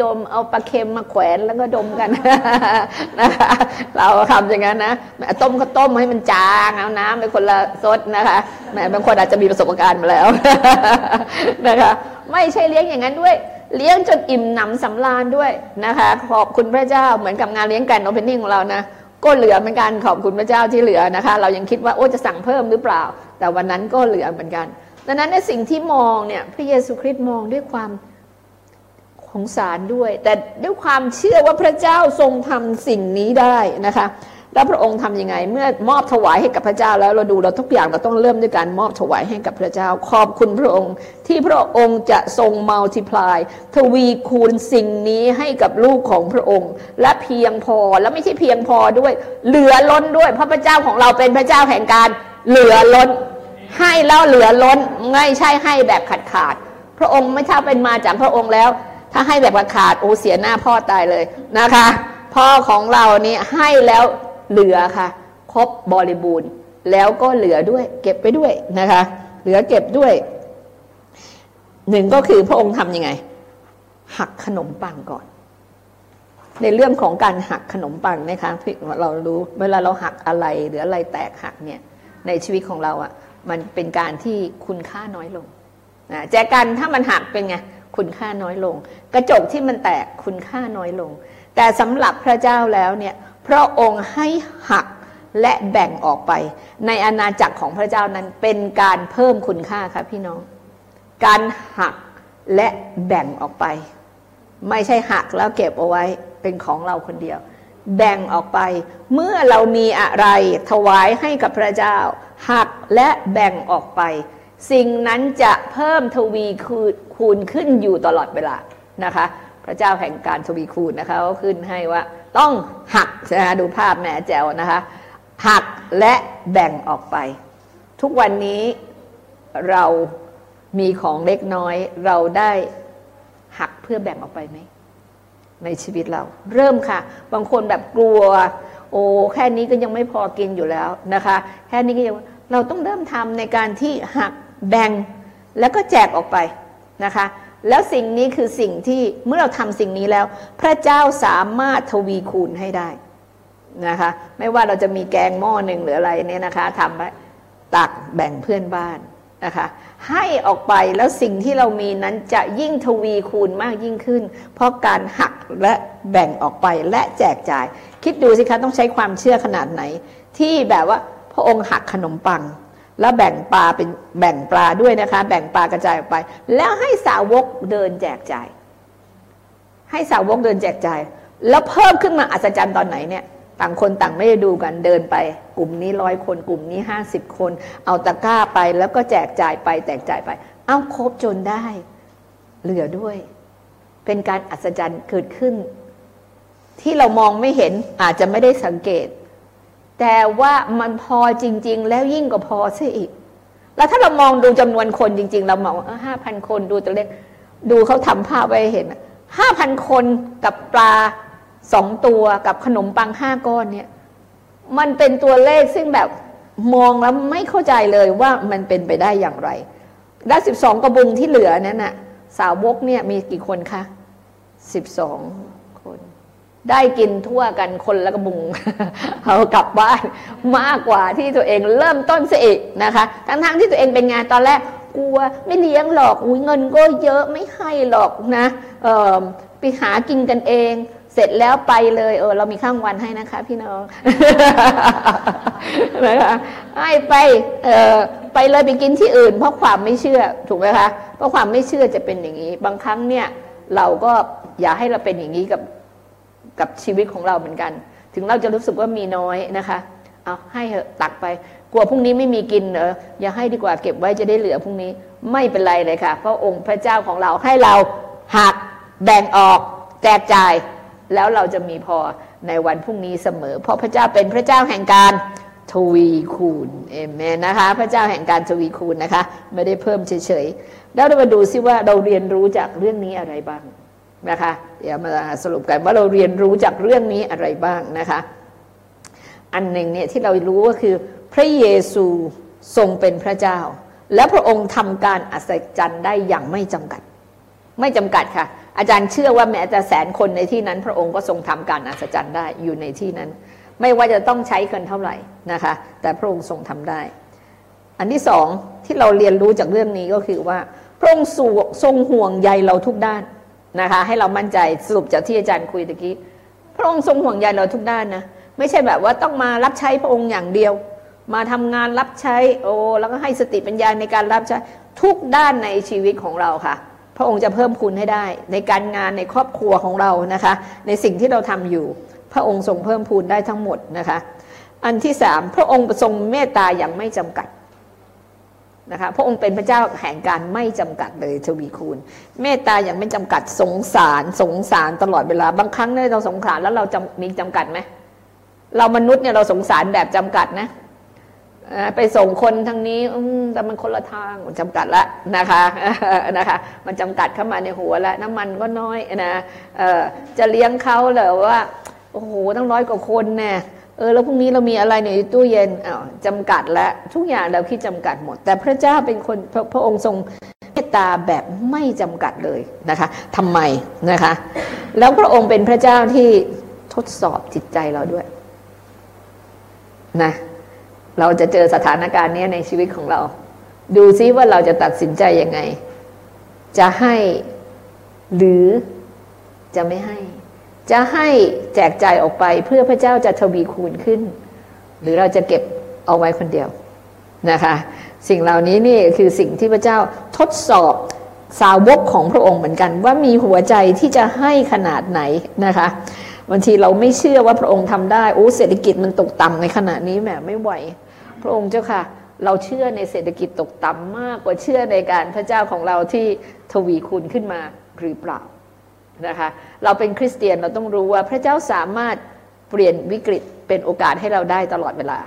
ดมๆเอาปลาเค็มมาแขวนแล้วก็ดมกันนะคะเราทำอย่างนั้นนะต้มก็ต้มให้มันจางเอาน้ำไปคนละซดนะคะแหมบางคนอาจจะมีประสบการณ์มาแล้วนะคะ ไม่ใช่เลี้ยงอย่างนั้นด้วย เลี้ยงจนอิ่มหนำสำราญด้วยนะคะ ขอบคุณพระเจ้าเหมือนกับงานเลี้ยงกันโอเพนนิ่งของเรานะ ก็เหลือเหมือนกันขอบคุณพระเจ้าที่เหลือนะคะ เรายังคิดว่าโอ้จะสั่งเพิ่มหรือเปล่า แต่วันนั้นก็เหลือเหมือนกัน ดังนั้นในสิ่งที่มองเนี่ยพระเยซูคริสต์มองด้วยความสงสารด้วย แต่ด้วยความเชื่อว่าพระเจ้าทรงทำสิ่งนี้ได้นะคะ แล้วพระองค์ทํำยังไง เมื่อมอบถวายให้กับพระเจ้าแล้วเราดูเราทุกอย่างเราต้องเริ่มด้วยการมอบถวายให้กับพระเจ้า ขอบคุณพระองค์ ที่พระองค์จะทรงมัลติพลายทวีคูณสิ่งนี้ให้กับลูกของพระองค์ และเพียงพอและไม่ใช่เพียงพอด้วย เหลือล้นด้วยพระพระเจ้าของเราเป็นพระเจ้าแห่งการเหลือล้น ให้แล้วเหลือล้นไม่ใช่ให้แบบขาดขาดพระองค์ไม่ถ้าเป็นมาจากพระองค์แล้ว ถ้าให้แบบขาดขาดโอ้เสียหน้าพ่อตายเลยนะคะ พ่อของเรานี่ให้แล้ว เหลือค่ะ ครบบริบูรณ์ แล้วก็เหลือด้วย เก็บไปด้วยนะคะ เหลือเก็บด้วยหนึ่งก็คือพระองค์ทำยังไง หักขนมปังก่อน ในเรื่องของการหักขนมปังนะคะที่เรารู้เวลาเราหักอะไรหรืออะไรแตกหักเนี่ยในชีวิตของเราอะ่ะมันเป็นการที่คุณค่าน้อยลงนะแจกันถ้ามันหักเป็นไงคุณค่าน้อยลง กระจกที่มันแตกคุณค่าน้อยลง แต่สำหรับพระเจ้าแล้วเนี่ย พระองค์ให้หักและแบ่งออกไป ในอาณาจักรของพระเจ้านั้นเป็นการเพิ่มคุณค่าครับพี่น้อง การหักและแบ่งออกไป ไม่ใช่หักแล้วเก็บเอาไว้เป็นของเราคนเดียว แบ่งออกไป เมื่อเรามีอะไรถวายให้กับพระเจ้า หักและแบ่งออกไป สิ่งนั้นจะเพิ่มทวีคูณขึ้นอยู่ตลอดเวลานะคะ ระเจ้าแห่งการทวีคูณนะคะก็ขึ้นให้ว่าต้องหักนะดูภาพแหมแจวนะคะหักและแบ่งออกไป ทุกวันนี้เรามีของเล็กน้อย เราได้หักเพื่อแบ่งออกไปไหม ในชีวิตเรา เริ่มค่ะ บางคนแบบกลัว โอ้แค่นี้ก็ยังไม่พอกินอยู่แล้วนะคะ แค่นี้ก็ยังเราต้องเริ่มทำในการที่หักแบ่งแล้วก็แจกออกไปนะคะ แล้วสิ่งนี้คือสิ่งที่เมื่อเราทำสิ่งนี้แล้ว พระเจ้าสามารถทวีคูณให้ได้นะคะไม่ว่าเราจะมีแกงหม้อหนึ่งหรืออะไรเนี่ยนะคะทำไปตักแบ่งเพื่อนบ้านนะคะให้ออกไปแล้วสิ่งที่เรามีนั้นจะยิ่งทวีคูณมากยิ่งขึ้น เพราะการหักและแบ่งออกไปและแจกจ่าย คิดดูสิคะต้องใช้ความเชื่อขนาดไหน ที่แบบว่าพระองค์หักขนมปัง แล้วแบ่งปลาเป็นแบ่งปลาด้วยนะคะ แบ่งปลากระจายออกไป แล้วให้สาวกเดินแจกจ่าย ให้สาวกเดินแจกจ่าย แล้วเพิ่มขึ้นมาอัศจรรย์ตอนไหนเนี่ยต่างคนต่างไม่ได้ดูกันเดินไป กลุ่มนี้ร้อยคน กลุ่มนี้ห้าสิบคน เอาตะกร้าไปแล้วก็แจกจ่ายไปแจกจ่ายไป เอาครบจนได้ เหลือด้วย เป็นการอัศจรรย์เกิดขึ้น ที่เรามองไม่เห็นอาจจะไม่ได้สังเกต แต่ว่ามันพอจริง ๆ แล้วยิ่งกว่าพอซะอีก แล้วถ้าเรามองดูจำนวนคนจริง ๆ เรามองห้าพันคนดูตัวเลขดูเขาทำภาพไว้เห็นห้าพันคนกับปลาสองตัวกับขนมปังห้าก้อนเนี่ย มันเป็นตัวเลขซึ่งแบบมองแล้วไม่เข้าใจเลยว่ามันเป็นไปได้อย่างไรและสิบสองกระบุงที่เหลือนั้นน่ะ สาวกเนี่ยมีกี่คนคะสิบสอง ได้กินทั่วกันคนละกระบุงเอากลับบ้านมากกว่าที่ตัวเองเริ่มต้นเสียนะคะ ทั้งๆที่ตัวเองเป็นงานตอนแรกกลัวไม่เลี้ยงหรอกอุ้ยเงินก็เยอะไม่ให้หรอกนะไปหากินกันเอง เสร็จแล้วไปเลยเออเรามีข้างวันให้นะคะ พี่น้องนะคะให้ไปเออไปเลยไปกินที่อื่น เพราะความไม่เชื่อถูกไหมคะเพราะความไม่เชื่อจะเป็นอย่างนี้ บางครั้งเนี่ยเราก็อย่าให้เราเป็นอย่างนี้กับ กับชีวิตของเราเหมือนกัน ถึงเราจะรู้สึกว่ามีน้อยนะคะเอาให้เถอะตักไป กลัวพรุ่งนี้ไม่มีกินเอออย่าให้ดีกว่าเก็บไว้จะได้เหลือพรุ่งนี้ไม่เป็นไรเลยค่ะ เพราะองค์พระเจ้าของเราให้เราหักแบ่งออกแจกจ่ายแล้วเราจะมีพอในวันพรุ่งนี้เสมอ เพราะพระเจ้าเป็นพระเจ้าแห่งการทวีคูณเอเมนนะคะ พระเจ้าแห่งการทวีคูณนะคะ ไม่ได้เพิ่มเฉยๆ แล้วเรามาดูซิว่าเราเรียนรู้จากเรื่องนี้อะไรบ้าง นะคะเดี๋ยวมาสรุปกันว่าเราเรียนรู้จากเรื่องนี้อะไรบ้างนะคะ อันหนึ่งเนี่ยที่เรารู้ก็คือพระเยซูทรงเป็นพระเจ้า และพระองค์ทำการอัศจรรย์ได้อย่างไม่จำกัด ไม่จำกัดค่ะ อาจารย์เชื่อว่าแม้จะแสนคนในที่นั้น พระองค์ก็ทรงทำการอัศจรรย์ได้อยู่ในที่นั้น ไม่ว่าจะต้องใช้เงินเท่าไหร่นะคะ แต่พระองค์ทรงทำได้ อันที่สองที่เราเรียนรู้จากเรื่องนี้ก็คือว่า พระองค์ทรงห่วงใยเราทุกด้าน นะคะ ให้เรามั่นใจสรุปจากที่อาจารย์คุยตะกี้พระองค์ทรงห่วงใยเราทุกด้านนะไม่ใช่แบบว่าต้องมารับใช้พระองค์อย่างเดียว มาทำงานรับใช้โอ้แล้วก็ให้สติปัญญาในการรับใช้ทุกด้านในชีวิตของเราค่ะ พระองค์จะเพิ่มคุณให้ได้ ในการงานในครอบครัวของเรานะคะ ในสิ่งที่เราทำอยู่ พระองค์ทรงเพิ่มพูนได้ทั้งหมดนะคะ อันที่สามพระองค์ทรงเมตตาอย่างไม่จำกัด นะคะพระองค์เป็นพระเจ้าแห่งการไม่จำกัดเลยทวีคูณ เมตตาอย่างไม่จำกัดสงสารสงสารตลอดเวลาบางครั้งเนี่ยเราสงสารแล้วเราจมีจำกัดไหมเรามนุษย์เนี่ยเราสงสารแบบจำกัดนะไปส่งคนทางนี้แต่มันคนละทางมันจำกัดละนะคะนะคะ มันจำกัดเข้ามาในหัวแล้วน้ำมันก็น้อยนะจะเลี้ยงเขาเหรอว่าโอ้โหต้องร้อยกว่าคนแน่ เออแล้วพรุ่งนี้เรามีอะไรในตู้เย็นอ้าวจำกัดแล้วทุกอย่างเราคิดจำกัดหมด แต่พระเจ้าเป็นคนพระพระองค์ทรงเมตตาแบบไม่จำกัดเลยนะคะทำไมนะคะ แล้วพระองค์เป็นพระเจ้าที่ทดสอบจิตใจเราด้วยนะเราจะเจอสถานการณ์นี้ในชีวิตของเรา ดูซิว่าเราจะตัดสินใจยังไง จะให้หรือจะไม่ให้ จะให้แจกจ่ายออกไปเพื่อพระเจ้าจะทวีคูณขึ้น หรือเราจะเก็บเอาไว้คนเดียวนะคะ สิ่งเหล่านี้นี่คือสิ่งที่พระเจ้าทดสอบสาวกของพระองค์เหมือนกัน ว่ามีหัวใจที่จะให้ขนาดไหนนะคะบางทีเราไม่เชื่อว่าพระองค์ทำได้โอ้เศรษฐกิจมันตกต่ำในขณะนี้แหมไม่ไหวพระองค์เจ้าค่ะ เราเชื่อในเศรษฐกิจตกต่ำมากกว่าเชื่อในการพระเจ้าของเราที่ทวีคูณขึ้นมาหรือเปล่า นะคะเราเป็นคริสเตียนเราต้องรู้ว่าพระเจ้าสามารถเปลี่ยนวิกฤตเป็นโอกาสให้เราได้ตลอดเวลา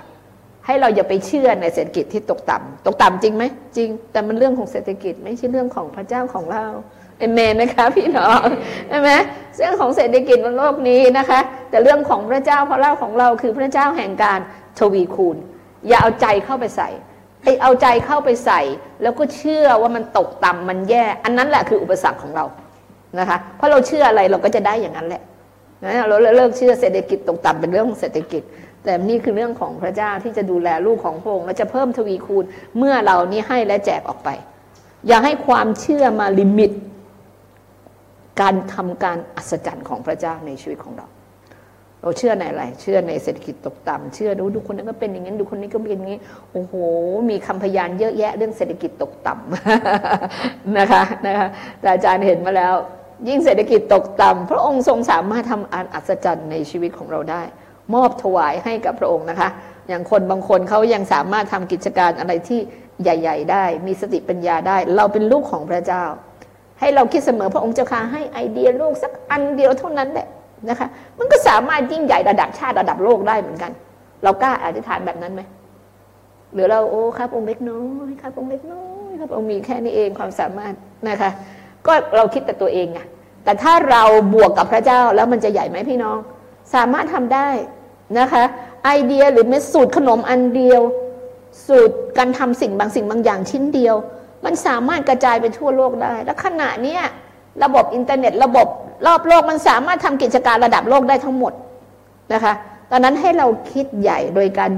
ให้เราอย่าไปเชื่อในเศรษฐกิจที่ตกต่ำตกต่ำจริงไหมจริง แต่มันเรื่องของเศรษฐกิจไม่ใช่เรื่องของพระเจ้าของเราเอเมนไหมคะพี่น้องใช่ไหมเรื่องของเศรษฐกิจบนโลกนี้นะคะ แต่เรื่องของพระเจ้าพระเล่าของเราคือพระเจ้าแห่งการทวีคูณ อย่าเอาใจเข้าไปใส่ไอเอาใจเข้าไปใส่ แล้วก็เชื่อว่ามันตกต่ำมันแย่ อันนั้นแหละคืออุปสรรคของเรา นะคะเพราะเราเชื่ออะไรเราก็จะได้อย่างนั้นแหละนะเราเลิกเชื่อเศรษฐกิจตกต่ำเป็นเรื่องของเศรษฐกิจ แต่นี่คือเรื่องของพระเจ้าที่จะดูแลลูกของพระองค์และจะเพิ่มทวีคูณเมื่อเรานี้ให้และแจกออกไป อย่าให้ความเชื่อมาลิมิต การทำการอัศจรรย์ของพระเจ้าในชีวิตของเรา เราเชื่อในอะไร เชื่อในเศรษฐกิจตกต่ำเชื่อดูดูคนนั้นก็เป็นอย่างนี้ดูคนนี้ก็เป็นอย่างนี้โอ้โห มีคำพยานเยอะแยะเรื่องเศรษฐกิจตกต่ำนะคะนะคะแต่อาจารย์เห็นมาแล้ว ยิ่งเศรษฐกิจตกต่ำพระองค์ทรงสามารถทำอันอัศจรรย์ในชีวิตของเราได้ มอบถวายให้กับพระองค์นะคะ อย่างคนบางคนเขายังสามารถทำกิจการอะไรที่ใหญ่ ๆ ได้ มีสติปัญญาได้ เราเป็นลูกของพระเจ้า ให้เราคิดเสมอพระองค์เจ้าค่ะให้ไอเดียลูกสักอันเดียวเท่านั้นแหละนะคะ มันก็สามารถยิ่งใหญ่ระดับชาติระดับโลกได้เหมือนกัน เรากล้าอธิษฐานแบบนั้นไหมหรือเราโอ้ครับองค์เล็กน้อยครับองค์เล็กน้อยครับองค์มีแค่นี้เองความสามารถนะคะ ก็เราคิดแต่ตัวเองไงแต่ถ้าเราบวกกับพระเจ้าแล้วมันจะใหญ่ไหมพี่น้อง สามารถทำได้นะคะ ไอเดียหรือเม็ดสูตรขนมอันเดียว สูตรการทำสิ่งบางสิ่งบางอย่างชิ้นเดียว มันสามารถกระจายไปทั่วโลกได้ และขณะนี้ระบบอินเทอร์เน็ต ระบบรอบโลกมันสามารถทำกิจการระดับโลกได้ทั้งหมดนะคะตอนนั้นให้เราคิดใหญ่โดยการ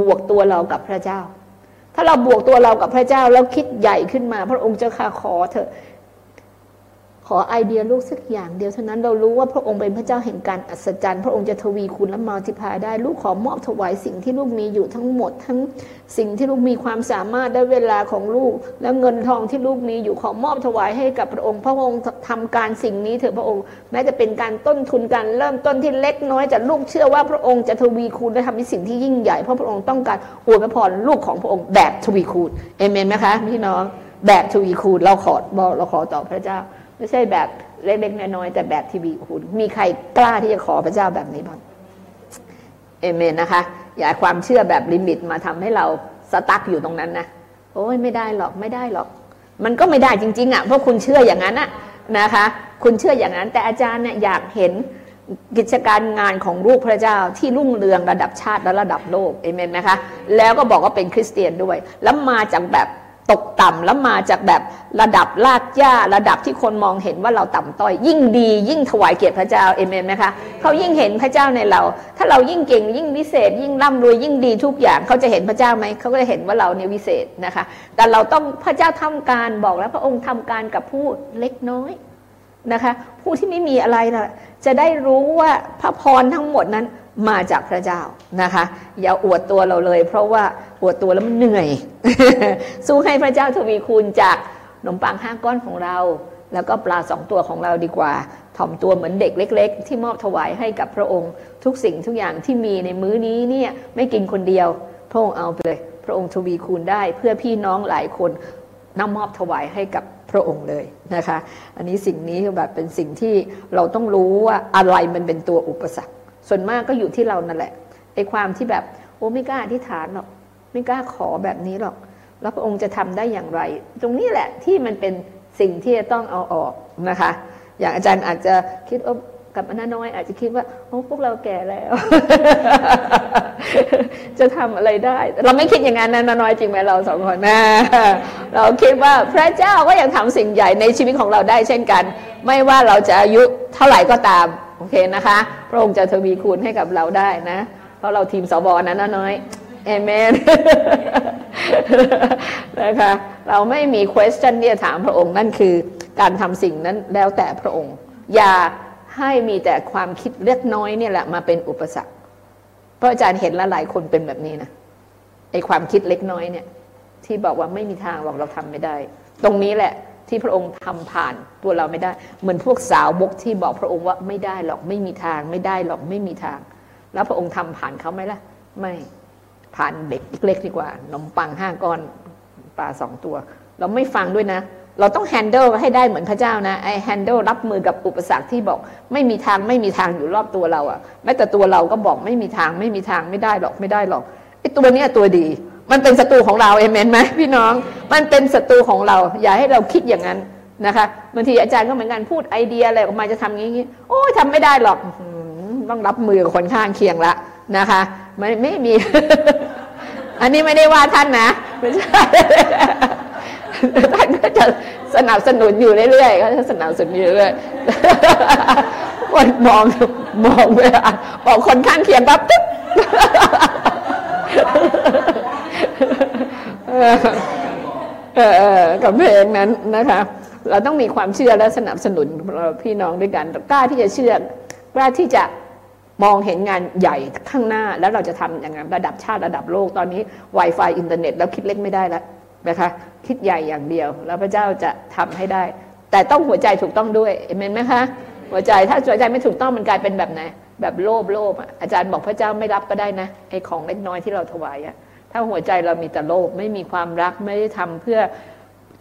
บวกตัวเรากับพระเจ้า ถ้าเราบวกตัวเรากับพระเจ้าแล้วคิดใหญ่ขึ้นมา พระองค์เจ้าข้าขอเถอะ ขอไอเดียลูกสักอย่างเดียวเท่านั้นเรารู้ว่าพระองค์เป็นพระเจ้าแห่งการอัศจรรย์ พระองค์จะทวีคุณและมัลติพายได้ ลูกขอมอบถวายสิ่งที่ลูกมีอยู่ทั้งหมด ทั้งสิ่งที่ลูกมีความสามารถและเวลาของลูก และเงินทองที่ลูกมีอยู่ขอมอบถวายให้กับพระองค์ พระองค์ทำการสิ่งนี้เถอะพระองค์ แม้จะเป็นการต้นทุนการเริ่มต้นที่เล็กน้อยแต่ลูกเชื่อว่าพระองค์จะทวีคูณและทำในสิ่งที่ยิ่งใหญ่เพราะพระองค์ต้องการอวยพรลูกของพระองค์แบบทวีคูณเอเมนไหมคะพี่น้องแบบทวีคูณเราขอเราขอต่อพระเจ้า ไม่ใช่แบบเล็กๆน้อยๆแต่แบบทีวีคุณมีใครกล้าที่จะขอพระเจ้าแบบนี้บ้างเอเมนนะคะ อย่าความเชื่อแบบลิมิตมาทำให้เราสตั๊กอยู่ตรงนั้นนะโอ้ยไม่ได้หรอกไม่ได้หรอก มันก็ไม่ได้จริง ๆอะเพราะคุณเชื่ออย่างนั้นอะนะคะ คุณเชื่ออย่างนั้น แต่อาจารย์เนี่ยอยากเห็นกิจการงานของลูกพระเจ้าที่รุ่งเรืองระดับชาติและระดับโลกเอเมนไหมคะแล้วก็บอกว่าเป็นคริสเตียนด้วย แล้วมาจากแบบ ตกต่ำแล้วมาจากแบบระดับลากย่าระดับที่คนมองเห็นว่าเราต่ำต้อย ยิ่งดียิ่งถวายเกียรติพระเจ้าเอเมนไหมคะเขายิ่งเห็นพระเจ้าในเรา ถ้าเรายิ่งเก่งยิ่งวิเศษ ยิ่งร่ำรวยยิ่งดีทุกอย่างเขาจะเห็นพระเจ้าไหมเขาก็จะเห็นว่าเราเนี่ยวิเศษนะคะ แต่เราต้องพระเจ้าทำการบอกแล้วพระองค์ทำการกับผู้เล็กน้อยนะคะ ผู้ที่ไม่มีอะไรนะจะได้รู้ว่าพระพรทั้งหมดนั้น มาจากพระเจ้านะคะ อย่าอวดตัวเราเลย เพราะว่าอวดตัวแล้วมันเหนื่อย สู้ให้พระเจ้าทวีคูณจากขนมปังห้าก้อนของเรา แล้วก็ปลาสองตัวของเราดีกว่า ถ่อมตัวเหมือนเด็กเล็ก ๆ ที่มอบถวายให้กับพระองค์ ทุกสิ่งทุกอย่างที่มีในมื้อนี้เนี่ยไม่กินคนเดียว พระองค์เอาไปเลย พระองค์ทวีคูณได้เพื่อพี่น้องหลายคนนำมอบถวายให้กับพระองค์เลยนะคะ อันนี้สิ่งนี้แบบเป็นสิ่งที่เราต้องรู้ว่าอะไรมันเป็นตัวอุปสรรค ส่วนมากก็อยู่ที่เรานั่นแหละไอ้ความที่แบบโอ้ไม่กล้าอธิษฐานหรอก ไม่กล้าขอแบบนี้หรอก แล้วพระองค์จะทำได้อย่างไร ตรงนี้แหละที่มันเป็นสิ่งที่จะต้องเอาออกนะคะ อย่างอาจารย์อาจจะคิดว่ากับอนาน้อย อาจจะคิดว่าโอ้พวกเราแก่แล้ว จะทำอะไรได้ เราไม่คิดอย่างนั้นนะนาน้อยจริงไหมเราสองคนนะเราคิดว่าพระเจ้าก็ยังทำสิ่งใหญ่ในชีวิตของเราได้เช่นกัน ไม่ว่าเราจะอายุเท่าไหร่ก็ตาม โอเคนะคะ พระองค์จะทวีคูณให้กับเราได้นะ เพราะเราทีมสบนั้นน้อยเอเมนนะคะเราไม่มี question ที่จะถามพระองค์นั่นคือการทำสิ่งนั้นแล้วแต่พระองค์ อย่าให้มีแต่ความคิดเล็กน้อยเนี่ยแหละมาเป็นอุปสรรค เพราะอาจารย์เห็นละหลายคนเป็นแบบนี้นะไอความคิดเล็กน้อยเนี่ย ที่บอกว่าไม่มีทางหรอกเราทำไม่ได้ ตรงนี้แหละ ที่พระองค์ทำผ่านตัวเราไม่ได้ เหมือนพวกสาวบกที่บอกพระองค์ว่าไม่ได้หรอกไม่มีทาง ไม่ได้หรอกไม่มีทาง แล้วพระองค์ทำผ่านเขาไหมล่ะ ไม่ผ่านเด็กเล็กดีกว่านมปังห้าก้อนปลาสองตัว เราไม่ฟังด้วยนะ เราต้องแฮนเดิลให้ได้เหมือนพระเจ้านะไอแฮนเดิลรับมือกับอุปสรรคที่บอก ไม่มีทางไม่มีทางอยู่รอบตัวเราอะแม้แต่ตัวเราก็บอกไม่มีทางไม่มีทางไม่ได้หรอกไม่ได้หรอกไอตัวนี้ตัวดี มันเป็นศัตรูของเราเอเมนไหมพี่น้อง มันเป็นศัตรูของเรา อย่าให้เราคิดอย่างนั้นนะคะบางทีอาจารย์ก็เหมือนกันพูดไอเดียอะไรออกมาจะทำอย่างนี้โอ้ยทำไม่ได้หรอกต้องรับมือกับคนข้างเคียงละนะคะไม่ไม่มี อันนี้ไม่ได้ว่าท่านนะไม่ใช่ท่านก็จะสนับสนุนอยู่เรื่อยๆก็จะสนับสนุนอยู่เรื่อยคนมองมองเวลาบอกคนข้างเคียงปั๊บตึ๊บ กับเพลงนั้นนะคะ เราต้องมีความเชื่อและสนับสนุนพี่น้องด้วยกันกล้าที่จะเชื่อกล้าที่จะมองเห็นงานใหญ่ข้างหน้า แล้วเราจะทำอย่างนั้นระดับชาติระดับโลกตอนนี้ Wi-Fi อินเทอร์เน็ตแล้วคิดเล็กไม่ได้แล้วนะคะคิดใหญ่อย่างเดียว แล้วพระเจ้าจะทำให้ได้ แต่ต้องหัวใจถูกต้องด้วยเห็นไหมคะหัวใจถ้าหัวใจไม่ถูกต้องมันกลายเป็นแบบไหน แบบโลภโลภอาจารย์บอกพระเจ้าไม่รับก็ได้นะไอ้ของเล็กน้อยที่เราถวายอะถ้าหัวใจเรามีแต่โลภไม่มีความรักไม่ได้ทำเพื่อ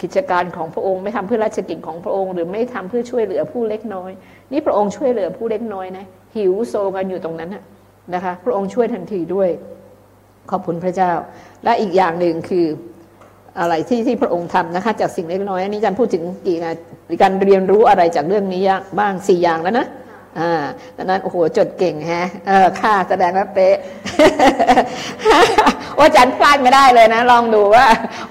กิจการของพระองค์ ไม่ทำเพื่อราชกิจของพระองค์ หรือไม่ทำเพื่อช่วยเหลือผู้เล็กน้อย นี่พระองค์ช่วยเหลือผู้เล็กน้อยนะหิวโซกันอยู่ตรงนั้นนะคะ พระองค์ช่วยทันทีด้วย ขอบคุณพระเจ้า และอีกอย่างหนึ่งคืออะไรที่ที่พระองค์ทำนะคะ จากสิ่งเล็กน้อยอันนี้อาจารย์พูดถึงกี่การเรียนรู้อะไรจากเรื่องนี้บ้างสี่อย่างแล้วนะ อ่าดังนั้นโอ้โหจดเก่งฮะเออค่าแสดงว่าเป๊ะว่าอาจารย์พลาดไม่ได้เลยนะ ลองดูว่า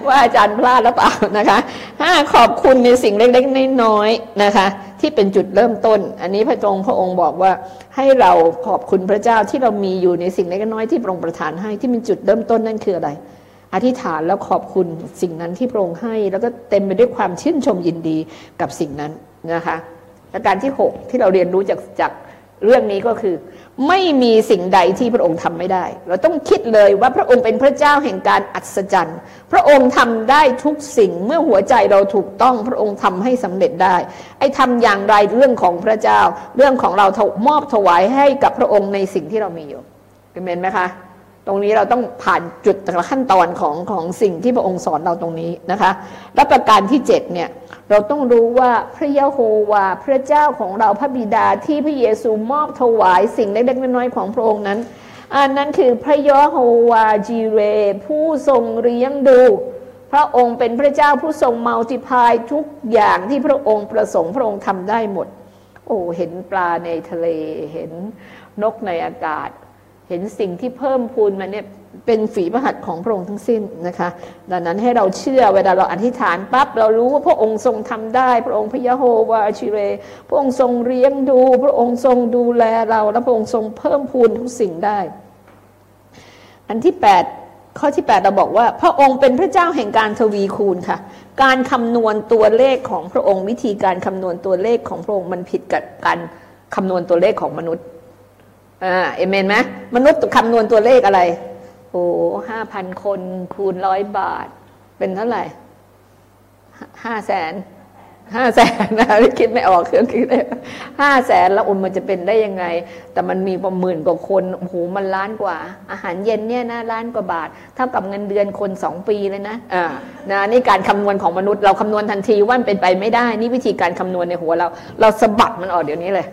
ว่าอาจารย์พลาดหรือเปล่านะคะห้าขอบคุณในสิ่งเล็กๆน้อยๆนะคะ ที่เป็นจุดเริ่มต้น อันนี้พระองค์พระองค์บอกว่าให้เราขอบคุณพระเจ้าที่เรามีอยู่ในสิ่งเล็กน้อยที่พระองค์ประทานให้ที่เป็นจุดเริ่มต้นนั่นคืออะไรอธิษฐานแล้วขอบคุณสิ่งนั้นที่พระองค์ให้ แล้วก็เต็มไปด้วยความชื่นชมยินดีกับสิ่งนั้นนะคะ ประการที่ 6 ที่เราเรียนรู้จากจากเรื่องนี้ก็คือ ไม่มีสิ่งใดที่พระองค์ทำไม่ได้ เราต้องคิดเลยว่าพระองค์เป็นพระเจ้าแห่งการอัศจรรย์ พระองค์ทำได้ทุกสิ่งเมื่อหัวใจเราถูกต้องพระองค์ทำให้สำเร็จได้ ไอ้ทำอย่างไรเรื่องของพระเจ้า เรื่องของเรามอบถวายให้กับพระองค์ในสิ่งที่เรามีอยู่เป็นไหมคะ ตรงนี้เราต้องผ่านจุดแต่ละขั้นตอนของของสิ่งที่พระองค์สอนเราตรงนี้นะคะ และประการที่7เนี่ยเราต้องรู้ว่าพระยะโฮวาพระเจ้าของเราพระบิดาที่พระเยซูมอบถวายสิ่งเล็กๆน้อยๆของพระองค์นั้น อันนั้นคือพระยะโฮวาจีเร ผู้ทรงเลี้ยงดู พระองค์เป็นพระเจ้าผู้ทรงมัลติพายทุกอย่างที่พระองค์ประสงค์พระองค์ทำได้หมด โอ้เห็นปลาในทะเลเห็นนกในอากาศ ห็นสิ่งที่เพิ่มพูนมาเนี่ยเป็นฝีพระหัตถ์ของพระองค์ทั้งสิ้นนะคะดังนั้นให้เราเชื่อเวลาเราอธิษฐานปั๊บเรารู้ว่าพระองค์ทรงทำได้ พระองค์พระยะโฮวาชิเร พระองค์ทรงเลี้ยงดู พระองค์ทรงดูแลเรา และพระองค์ทรงเพิ่มพูนทุกสิ่งได้ อันที่ 8 ข้อที่ 8 เราบอกว่า พระองค์เป็นพระเจ้าแห่งการทวีคูณค่ะ การคำนวณตัวเลขของพระองค์วิธีการคำนวณตัวเลขของพระองค์มันผิดกับการคำนวณตัวเลขของมนุษย์ อ่าเอเมนไหมมนุษย์คำนวณตัวเลขอะไรโอ้ห้าพันคนคูณร้อยบาท เป็นเท่าไหร่ห้าแสนห้าแสนนะคิดไม่ออกเครื่องคิดเลยห้าแสนแล้วอุ่นมันจะเป็นได้ยังไง แต่มันมีประหมื่นกว่าคนโอ้โหมันล้านกว่า อาหารเย็นเนี่ยนะล้านกว่าบาท เท่ากับเงินเดือนคนสองปีเลยนะอ่านะนี่การคำนวณของมนุษย์เราคำนวณทันทีว่ามันเป็นไปไม่ได้ นี่วิธีการคำนวณในหัวเรา เราสะบัดมันออกเดี๋ยวนี้เลย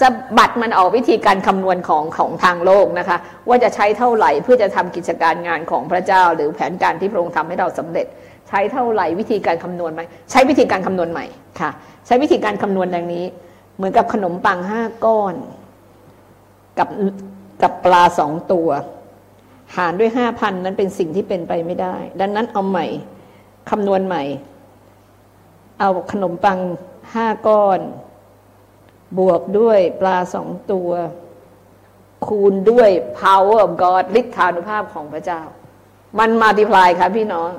สบัดมันออกวิธีการคำนวณของของทางโลกนะคะ ว่าจะใช้เท่าไหร่เพื่อจะทำกิจการงานของพระเจ้า หรือแผนการที่พระองค์ทำให้เราสำเร็จ ใช้เท่าไหร่วิธีการคำนวณไหมใช้วิธีการคำนวณใหม่ค่ะ ใช้วิธีการคำนวณดังนี้ เหมือนกับขนมปังห้าก้อน กับกับปลาสองตัว หารด้วยห้าพันนั้นเป็นสิ่งที่เป็นไปไม่ได้ ดังนั้นเอาใหม่คำนวณใหม่ เอาขนมปังห้าก้อน บวกด้วยปลาสองตัว คูณด้วย power of God ฤทธานุภาพของพระเจ้า มันมาติพลายค่ะพี่น้อง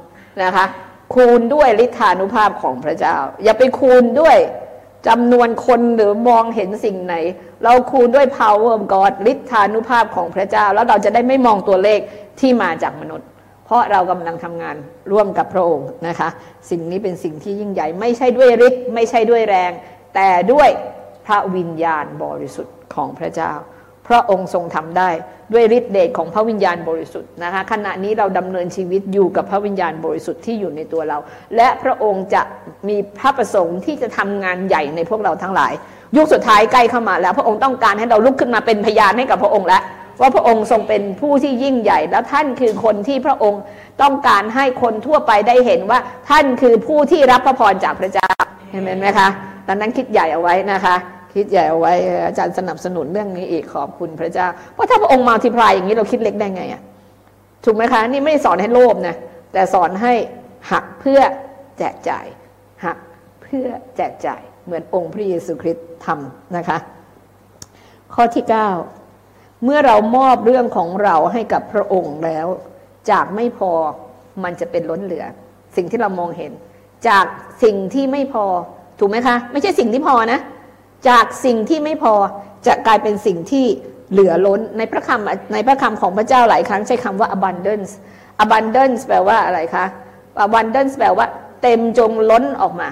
นะคะ คูณด้วยฤทธานุภาพของพระเจ้า อย่าไปคูณด้วยจำนวนคนหรือมองเห็นสิ่งไหน เราคูณด้วย power of God ฤทธานุภาพของพระเจ้า แล้วเราจะได้ไม่มองตัวเลขที่มาจากมนุษย์ เพราะเรากำลังทำงานร่วมกับพระองค์นะคะ สิ่งนี้เป็นสิ่งที่ยิ่งใหญ่ ไม่ใช่ด้วยฤทธิ์ไม่ใช่ด้วยแรง แต่ด้วย ระวิญญาณบริสุทธิ์ของพระเจ้า พระองค์ทรงทำได้ด้วยฤทธิเดชของพระวิญญาณบริสุทธิ์นะคะขณะนี้เราดำเนินชีวิตอยู่กับพระวิญญาณบริสุทธิ์ที่อยู่ในตัวเรา และพระองค์จะมีพระประสงค์ที่จะทำงานใหญ่ในพวกเราทั้งหลาย ยุคสุดท้ายใกล้เข้ามาแล้ว พระองค์ต้องการให้เราลุกขึ้นมาเป็นพยานให้กับพระองค์แล้วว่าพระองค์ทรงเป็นผู้ที่ยิ่งใหญ่ และท่านคือคนที่พระองค์ต้องการให้คนทั่วไปได้เห็นว่า ท่านคือผู้ที่รับพระพรจากพระเจ้าเห็นไหมคะดังนั้นคิดใหญ่เอาไว้นะคะ คิดใหญ่เอาไว้อาจารย์สนับสนุนเรื่องนี้อีกขอบคุณพระเจ้า เพราะถ้าพระองค์มาทิพลายอย่างนี้เราคิดเล็กได้ไงอะถูกไหมคะนี่ไม่ได้สอนให้โลภนะแต่สอนให้หักเพื่อแจกจ่ายหักเพื่อแจกจ่ายเหมือนองค์พระเยซูคริสต์ทำนะคะ ข้อที่ 9 เมื่อเรามอบเรื่องของเราให้กับพระองค์แล้ว จากไม่พอมันจะเป็นล้นเหลือ สิ่งที่เรามองเห็น จากสิ่งที่ไม่พอถูกไหมคะ ไม่ใช่สิ่งที่พอนะ จากสิ่งที่ไม่พอจะกลายเป็นสิ่งที่เหลือล้นในพระคำในพระคำของพระเจ้าหลายครั้งใช้คำว่า abundance abundance แปลว่าอะไรคะ abundance แปลว่า เต็มจงล้นออกมา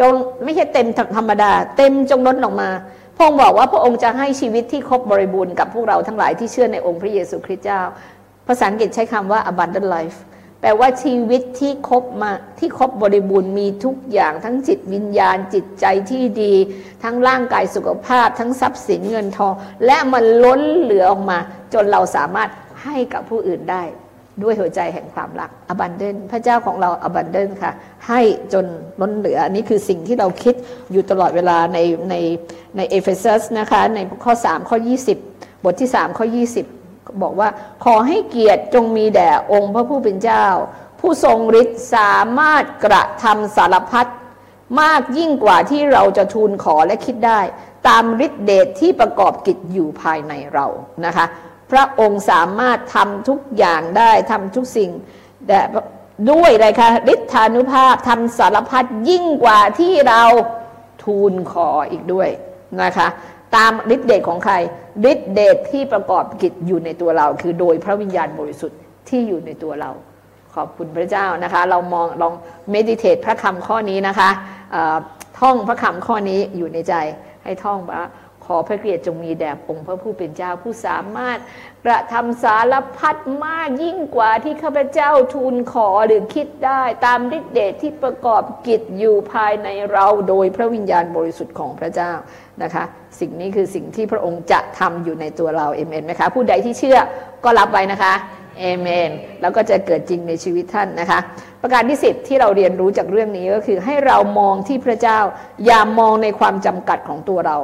จงไม่ใช่เต็มธรรมดา เต็มจงล้นออกมาพระองค์บอกว่าพระองค์จะให้ชีวิตที่ครบบริบูรณ์กับพวกเราทั้งหลายที่เชื่อในองค์พระเยซูคริสต์เจ้า ภาษาอังกฤษใช้คำว่า abundant life แปลว่าชีวิตที่ครบมาที่ครบบริบูรณ์มีทุกอย่างทั้งจิตวิญญาณจิตใจที่ดี ทั้งร่างกายสุขภาพ ทั้งทรัพย์สินเงินทอง และมันล้นเหลือออกมา จนเราสามารถให้กับผู้อื่นได้ ด้วยหัวใจแห่งความรัก abundant พระเจ้าของเรา abundant ค่ะ ให้จนล้นเหลืออันนี้คือสิ่งที่เราคิดอยู่ตลอดเวลาในในในเอเฟซัสนะคะในข้อ 3 ข้อ 20 บทที่ 3 ข้อ 20 บอกว่าขอให้เกียรติจงมีแด่องค์พระผู้เป็นเจ้า ผู้ทรงฤทธิ์สามารถกระทำสารพัดมากยิ่งกว่าที่เราจะทูลขอและคิดได้ ตามฤทธิเดชที่ประกอบกิจอยู่ภายในเรานะคะ พระองค์สามารถทำทุกอย่างได้ทำทุกสิ่งแต่ด้วยอะไรคะฤทธานุภาพทำสารพัดยิ่งกว่าที่เราทูลขออีกด้วยนะคะ ตามฤทธิเดชของใคร ฤทธิเดชที่ประกอบกิจอยู่ในตัวเรา คือโดยพระวิญญาณบริสุทธิ์ที่อยู่ในตัวเรา ขอบคุณพระเจ้านะคะ เรามองลองเมดิเทตพระคำข้อนี้นะคะท่องพระคำข้อนี้อยู่ในใจให้ท่องว่า ขอพระเกียรติจงมีแด่องค์พระผู้เป็นเจ้าผู้สามารถกระทำสารพัดมากยิ่งกว่าที่ข้าพเจ้าทูลขอหรือคิดได้ตามฤทธิเดชที่ประกอบกิจอยู่ภายในเราโดยพระวิญญาณบริสุทธิ์ของพระเจ้านะคะ สิ่งนี้คือสิ่งที่พระองค์จะทำอยู่ในตัวเราเอเมนไหมคะผู้ใดที่เชื่อก็รับไว้นะคะเอเมนแล้วก็จะเกิดจริงในชีวิตท่านนะคะ ประการที่ 10 ที่เราเรียนรู้จากเรื่องนี้ก็คือให้เรามองที่พระเจ้าอย่ามองในความจำกัดของตัวเรา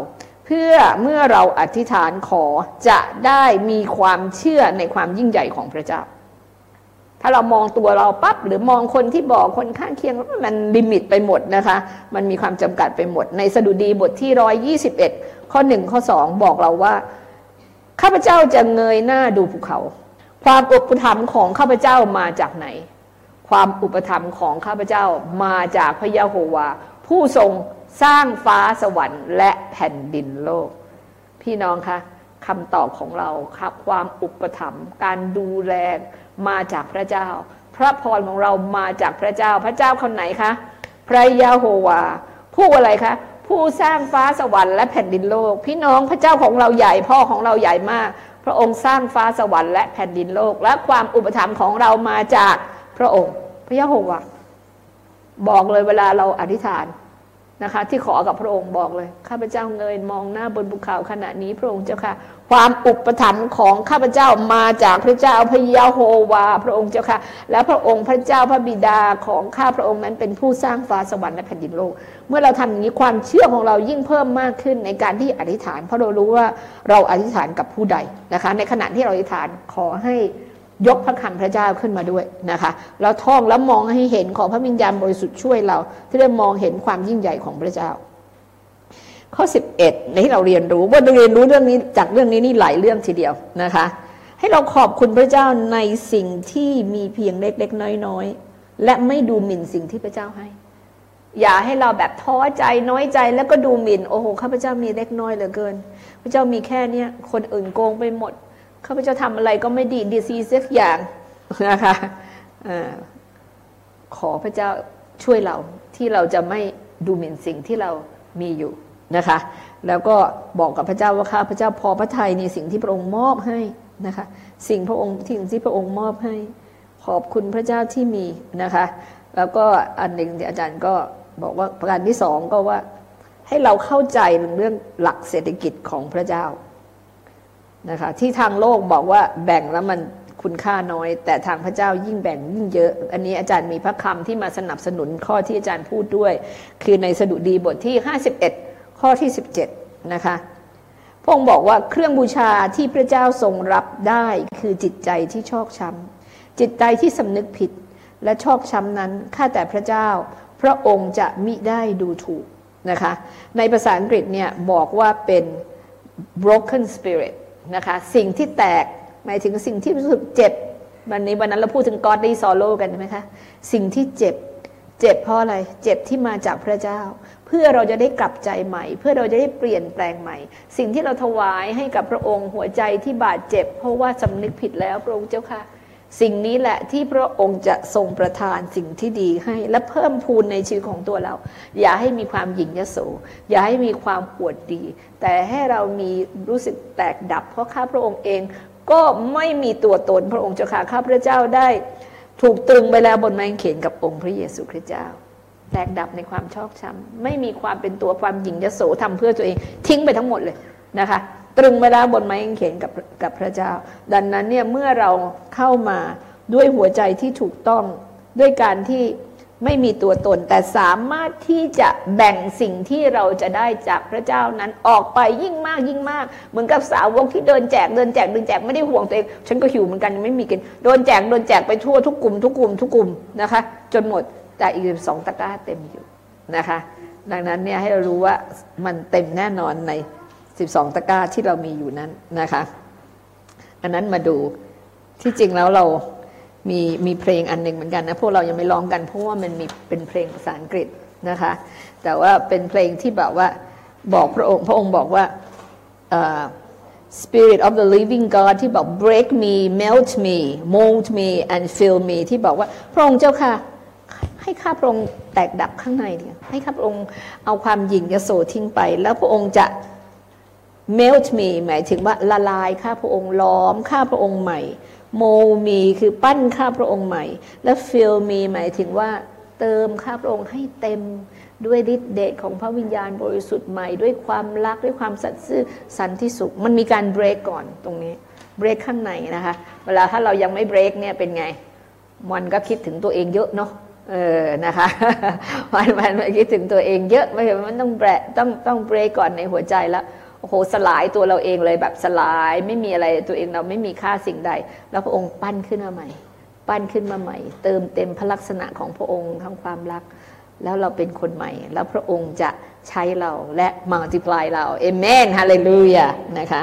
เพื่อเมื่อเราอธิษฐานขอจะได้มีความเชื่อในความยิ่งใหญ่ของพระเจ้า ถ้าเรามองตัวเราปั๊บหรือมองคนที่บอกคนข้างเคียงมันลิมิตไปหมดนะคะ มันมีความจำกัดไปหมด ในสดุดีบทที่ร้อยยี่สิบเอ็ดข้อหนึ่งข้อสองบอกเราว่า ข้าพเจ้าจะเงยหน้าดูภูเขา ความอุปถัมภ์ของข้าพเจ้ามาจากไหน ความอุปถัมภ์ของข้าพเจ้ามาจากพระยะโฮวา ผู้ทรง สร้างฟ้าสวรรค์และแผ่นดินโลก พี่น้องคะคำตอบของเราครับความอุปถัมภ์การดูแลมาจากพระเจ้า พระพรของเรามาจากพระเจ้าพระเจ้าคนไหนคะพระยาโฮวา ผู้อะไรคะผู้สร้างฟ้าสวรรค์และแผ่นดินโลก พี่น้องพระเจ้าของเราใหญ่พ่อของเราใหญ่มาก พระองค์สร้างฟ้าสวรรค์และแผ่นดินโลก และความอุปถัมภ์ของเรามาจากพระองค์ พระยาโฮวาบอกเลยเวลาเราอธิษฐาน นะคะ ที่ขอกับพระองค์บอกเลยข้าพเจ้าเงยมองหน้าบนภูเขาขณะนี้พระองค์เจ้าค่ะ ความอุปถัมภ์ของข้าพเจ้ามาจากพระเจ้าพระยาโฮวา พระองค์เจ้าค่ะ และพระองค์พระเจ้าพระบิดาของข้าพระองค์นั้นเป็นผู้สร้างฟ้าสวรรค์และแผ่นดินโลก เมื่อเราทำอย่างนี้ความเชื่อของเรายิ่งเพิ่มมากขึ้นในการที่อธิษฐาน เพราะเรารู้ว่าเราอธิษฐานกับผู้ใดนะคะ ในขณะที่เราอธิษฐานขอให้ ยกพระคำพระเจ้าขึ้นมาด้วยนะคะเราท่องแล้วมองให้เห็นของพระวิญญาณบริสุทธิ์ช่วยเรา ที่ได้มองเห็นความยิ่งใหญ่ของพระเจ้า ข้อ 11 ในที่เราเรียนรู้ว่าเราเรียนรู้เรื่องนี้จากเรื่องนี้นี่หลายเรื่องทีเดียวนะคะ ให้เราขอบคุณพระเจ้าในสิ่งที่มีเพียงเล็กๆน้อยๆและไม่ดูหมิ่นสิ่งที่พระเจ้าให้ อย่าให้เราแบบท้อใจน้อยใจแล้วก็ดูหมิ่นโอ้โหข้าพเจ้ามีเล็กน้อยเหลือเกิน พระเจ้ามีแค่เนี้ยคนอื่นโกงไปหมด ข้าพเจ้าทำอะไรก็ไม่ดีดีซีสักอย่างนะคะอขอพระเจ้าช่วยเราที่เราจะไม่ดูหมิ่นสิ่งที่เรามีอยู่นะคะ แล้วก็บอกกับพระเจ้าว่าข้าพระเจ้าพอพระทัยในสิ่งที่พระองค์มอบให้นะคะ สิ่งพระองค์สิ่งที่พระองค์มอบให้ ขอบคุณพระเจ้าที่มีนะคะ แล้วก็อันหนึ่งอาจารย์ก็บอกว่าประการที่สองก็ว่าให้เราเข้าใจเรื่องหลักเศรษฐกิจของพระเจ้า นะคะที่ทางโลกบอกว่าแบ่งแล้วมันคุณค่าน้อย แต่ทางพระเจ้ายิ่งแบ่งยิ่งเยอะ อันนี้อาจารย์มีพระคำที่มาสนับสนุนข้อที่อาจารย์พูดด้วย คือในสดุดีบทที่ 51 ข้อที่ 17 นะคะพระองค์บอกว่าเครื่องบูชาที่พระเจ้าทรงรับได้คือจิตใจที่ชอกช้ำจิตใจที่สำนึกผิดและชอกช้ำนั้นข้าแต่พระเจ้า พระองค์จะมิได้ดูถูกนะคะในภาษาอังกฤษเนี่ยบอกว่าเป็น broken spirit นะคะสิ่งที่แตกหมายถึงสิ่งที่รู้สึกเจ็บวันนี้วันนั้นเราพูดถึงกอดดีซอโลกันใช่ไหมคะสิ่งที่เจ็บเจ็บเพราะอะไรเจ็บที่มาจากพระเจ้า เพื่อเราจะได้กลับใจใหม่ เพื่อเราจะได้เปลี่ยนแปลงใหม่ สิ่งที่เราถวายให้กับพระองค์หัวใจที่บาดเจ็บ เพราะว่าสำนึกผิดแล้วพระองค์เจ้าค่ะ สิ่งนี้แหละที่พระองค์จะทรงประทานสิ่งที่ดีให้ และเพิ่มพูนในชีวิตของตัวเรา อย่าให้มีความหยิ่งยโส อย่าให้มีความปวดดี แต่ให้เรามีรู้สึกแตกดับ เพราะข้าพระองค์เองก็ไม่มีตัวตนพระองค์เจ้าค่ะข้าพระเจ้าได้ ถูกตรึงไปแล้วบนไม้เขียนกับองค์พระเยซูคริสต์เจ้า แตกดับในความชอบช้ำไม่มีความเป็นตัวความหยิ่งยโสทำเพื่อตัวเอง ทิ้งไปทั้งหมดเลยนะคะ ตรึงเวลาบนไม้กางเขนกับกับพระเจ้า ดังนั้นเนี่ยเมื่อเราเข้ามาด้วยหัวใจที่ถูกต้องด้วยการที่ไม่มีตัวตน แต่สามารถที่จะแบ่งสิ่งที่เราจะได้จากพระเจ้านั้นออกไปยิ่งมากยิ่งมาก เหมือนกับสาวกที่เดินแจกเดินแจกเดินแจกไม่ได้ห่วงตัวเอง ฉันก็หิวเหมือนกันยังไม่มีกินโดนแจกโดนแจกไปทั่วทุกกลุ่มทุกกลุ่มทุกกลุ่มนะคะ จนหมดแต่อีกสองตะกร้าเต็มอยู่นะคะ ดังนั้นเนี่ยให้เรารู้ว่ามันเต็มแน่นอนใน 12 ตะกร้าที่เรามีอยู่นั้นนะคะ อันนั้นมาดูที่จริงแล้วเรามีมีเพลงอันหนึ่งเหมือนกันนะพวกเรายังไม่ร้องกันเพราะว่ามันมีเป็นเพลงภาษาอังกฤษนะคะ แต่ว่าเป็นเพลงที่แบบว่าบอกพระองค์พระองค์บอกว่า uh, Spirit of the Living God ที่บอก break me melt me mold me and fill me ที่บอกว่าพระองค์เจ้าค่ะ ให้ข้าพระองค์แตกดับข้างในเนี่ยให้ข้าพระองค์เอาความหยิ่งยโสทิ้งไป แล้วพระองค์จะ melt me หมายถึงว่าละลายข้าพระองค์ล้อมข้าพระองค์ใหม่โมมีคือปั้นข้าพระองค์ใหม่ และ fill me หมายถึงว่าเติมข้าพระองค์ให้เต็มด้วยฤทธิ์เดชของพระวิญญาณบริสุทธิ์ใหม่ ด้วยความรักด้วยความสัตย์ซื่อสันติสุข มันมีการเบรกก่อนตรงนี้เบรกข้างในนะคะ เวลาถ้าเรายังไม่เบรกเนี่ยเป็นไง มันก็คิดถึงตัวเองเยอะเนาะเออนะคะมันมันคิดถึงตัวเองเยอะไม่ใช่มันต้องเบรต้องต้องเบรกก่อนในหัวใจแล้ว โอ้โหสลายตัวเราเองเลยแบบสลายไม่มีอะไรตัวเองเราไม่มีค่าสิ่งใด แล้วพระองค์ปั้นขึ้นมาใหม่ ปั้นขึ้นมาใหม่ เติมเต็มพระลักษณะของพระองค์ทั้งความรัก แล้วเราเป็นคนใหม่ แล้วพระองค์จะใช้เราและมัลติพลายเราเอเมนฮาเลลูยานะคะ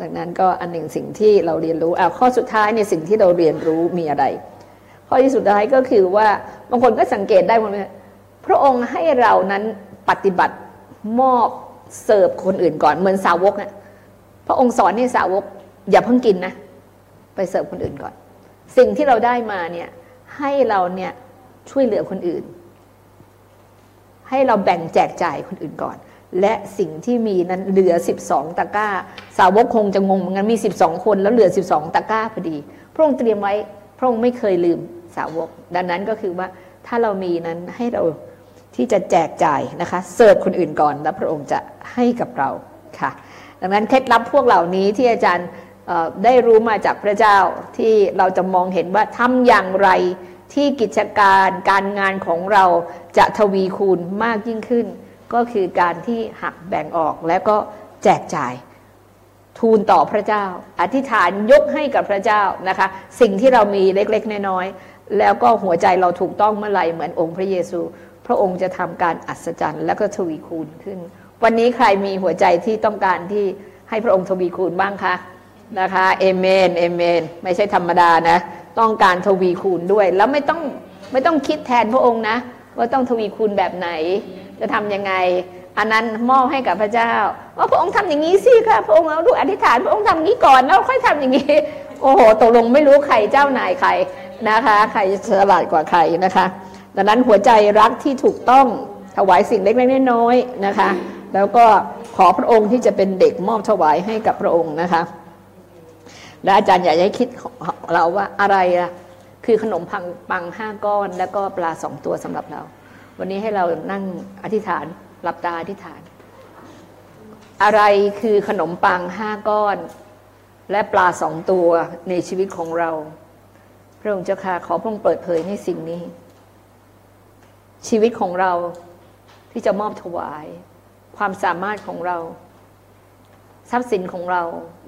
ดังนั้นก็อันหนึ่งสิ่งที่เราเรียนรู้อ่าข้อสุดท้ายเนี่ยสิ่งที่เราเรียนรู้มีอะไร ข้อที่สุดท้ายก็คือว่าบางคนก็สังเกตได้ว่าพระองค์ให้เรานั้นปฏิบัติมอบ เสิร์ฟคนอื่นก่อนเหมือนสาวกเนี่ยพระองค์สอนให้สาวก อย่าเพิ่งกินนะ ไปเสิร์ฟคนอื่นก่อน สิ่งที่เราได้มาเนี่ยให้เราเนี่ยช่วยเหลือคนอื่น ให้เราแบ่งแจกจ่ายคนอื่นก่อน และสิ่งที่มีนั้นเหลือ 12 ตะกร้า สาวกคงจะงงเหมือนกันมี 12 คนแล้วเหลือ 12 ตะกร้าพอดี พระองค์เตรียมไว้พระองค์ไม่เคยลืมสาวก ดังนั้นก็คือว่าถ้าเรามีนั้นให้เรา ที่จะแจกจ่ายนะคะเสิร์ฟคนอื่นก่อนแล้วพระองค์จะให้กับเราค่ะ ดังนั้นเคล็ดลับพวกเหล่านี้ที่อาจารย์ได้รู้มาจากพระเจ้าที่เราจะมองเห็นว่าทำอย่างไรที่กิจการการงานของเราจะทวีคูณมากยิ่งขึ้น ก็คือการที่หักแบ่งออกแล้วก็แจกจ่าย ทูลต่อพระเจ้า อธิษฐานยกให้กับพระเจ้านะคะ สิ่งที่เรามีเล็กๆน้อยๆแล้วก็หัวใจเราถูกต้องเมื่อไหร่เหมือนองค์พระเยซู พระองค์จะทำการอัศจรรย์และก็ทวีคูณขึ้น วันนี้ใครมีหัวใจที่ต้องการที่ให้พระองค์ทวีคูณบ้างคะนะคะเอเมนเอเมน ไม่ใช่ธรรมดานะ ต้องการทวีคูณด้วย แล้วไม่ต้องไม่ต้องคิดแทนพระองค์นะ ว่าต้องทวีคูณแบบไหน จะทํำยังไง อันนั้นมอบให้กับพระเจ้าว่าพระองค์ทำอย่างนี้สิค่ะพระองค์เอาดูอธิษฐานพระองค์ทำนี้ก่อนแล้วค่อยทำอย่างนี้ โอ้โหตกลงไม่รู้ใครเจ้านายใครนะคะ ใครฉลาดกว่าใครนะคะ ดังนั้นหัวใจรักที่ถูกต้องถวายสิ่งเล็กๆน้อยๆนะคะ แล้วก็ขอพระองค์ที่จะเป็นเด็กมอบถวายให้กับพระองค์นะคะ และอาจารย์อยากให้คิดเราว่าอะไรอะคือขนมพังปังห้าก้อน แล้วก็ปลาสองตัวสำหรับเรา วันนี้ให้เรานั่งอธิษฐานหลับตาอธิษฐาน อะไรคือขนมปังห้าก้อน และปลาสองตัวในชีวิตของเรา พระองค์เจ้าค่ะขอพระองค์เปิดเผยให้สิ่งนี้ ชีวิตของเราที่จะมอบถวาย ความสามารถของเรา ทรัพย์สินของเรา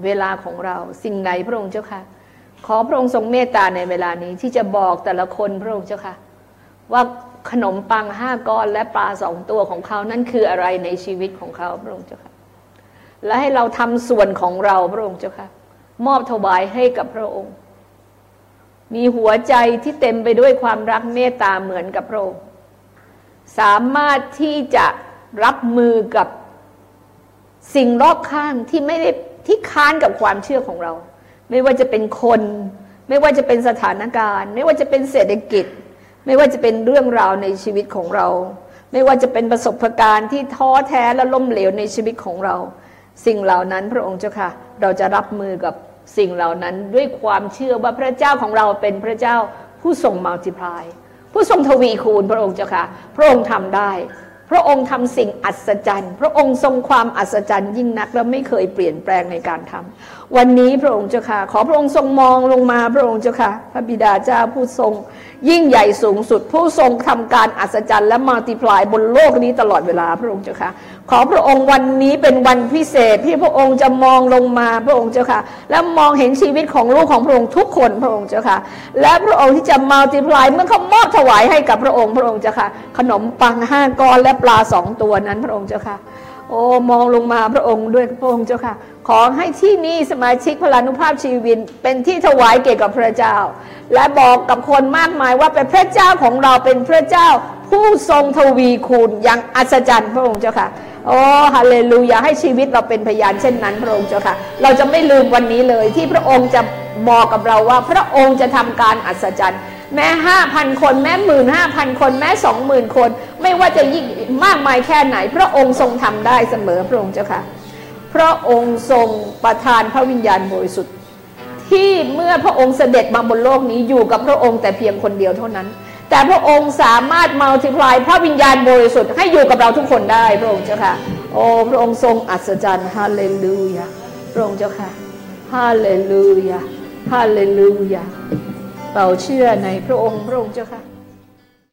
เวลาของเรา สิ่งไหนพระองค์เจ้าค่ะ ขอพระองค์ทรงเมตตาในเวลานี้ที่จะบอกแต่ละคนพระองค์เจ้าค่ะ ว่าขนมปังห้าก้อนและปลาสองตัวของเขานั่นคืออะไรในชีวิตของเขาพระองค์เจ้าค่ะ และให้เราทำส่วนของเราพระองค์เจ้าค่ะ มอบถวายให้กับพระองค์ มีหัวใจที่เต็มไปด้วยความรักเมตตาเหมือนกับพระองค์ สามารถที่จะรับมือกับสิ่งรอบข้างที่ไม่ได้ที่ค้านกับความเชื่อของเรา ไม่ว่าจะเป็นคน ไม่ว่าจะเป็นสถานการณ์ ไม่ว่าจะเป็นเศรษฐกิจ ไม่ว่าจะเป็นเรื่องราวในชีวิตของเรา ไม่ว่าจะเป็นประสบการณ์ที่ท้อแท้และล้มเหลวในชีวิตของเรา สิ่งเหล่านั้นพระองค์เจ้าค่ะ เราจะรับมือกับสิ่งเหล่านั้นด้วยความเชื่อว่าพระเจ้าของเราเป็นพระเจ้าผู้ทรงมัลติพลาย ผู้ทรงทวีคูณพระองค์เจ้าค่ะ พระองค์ทำได้ พระองค์ทำสิ่งอัศจรรย์ พระองค์ทรงความอัศจรรย์ยิ่งนักและไม่เคยเปลี่ยนแปลงในการทำวันนี้พระองค์เจ้าค่ะ ขอพระองค์ทรงมองลงมาพระองค์เจ้าค่ะ พระบิดาเจ้าผู้ทรง ยิ่งใหญ่สูงสุด ผู้ทรงทำการอัศจรรย์และมัลติพลายบนโลกนี้ตลอดเวลาพระองค์เจ้าค่ะ ขอพระองค์วันนี้เป็นวันพิเศษที่พระองค์จะมองลงมาพระองค์เจ้าค่ะ และมองเห็นชีวิตของลูกของพระองค์ทุกคนพระองค์เจ้าค่ะ และพระองค์ที่จะมัลติพลายเมื่อเขามอบถวายให้กับพระองค์พระองค์เจ้าค่ะ ขนมปังห้าก้อนและปลาสองตัวนั้นพระองค์เจ้าค่ะโอ้มองลงมาพระองค์ด้วยพระองค์เจ้าค่ะ ขอให้ที่นี่สมาชิกพลานุภาพชีวิน เป็นที่ถวายเกี่ยวกับพระเจ้า และบอกกับคนมากมายว่าเป็นพระเจ้าของเราเป็นพระเจ้า ผู้ทรงทวีคูณอย่างอัศจรรย์พระองค์เจ้าค่ะโอ้ฮาเลลูยาให้ชีวิตเราเป็นพยานเช่นนั้นพระองค์เจ้าค่ะ เราจะไม่ลืมวันนี้เลยที่พระองค์จะบอกกับเราว่า พระองค์จะทำการอัศจรรย์ แม้ห้าพันคนแม้หมื่นห้าพันคนแม้สองหมื่นคน ไม่ว่าจะยิ่งมากมายแค่ไหน พระองค์ทรงทำได้เสมอพระองค์เจ้าค่ะ พระองค์ทรงประทานพระวิญญาณบริสุทธิ์ ที่เมื่อพระองค์เสด็จมาบนโลกนี้อยู่กับพระองค์แต่เพียงคนเดียวเท่านั้น แต่พระองค์สามารถมัลติพลายพระวิญญาณบริสุทธิ์ให้อยู่กับเราทุกคนได้พระองค์เจ้าค่ะ โอ้พระองค์ทรงอัศจรรย์ฮาเลลูยาพระองค์เจ้าค่ะฮาเลลูยาฮาเลลูยาเราเชื่อในพระองค์พระองค์เจ้าค่ะ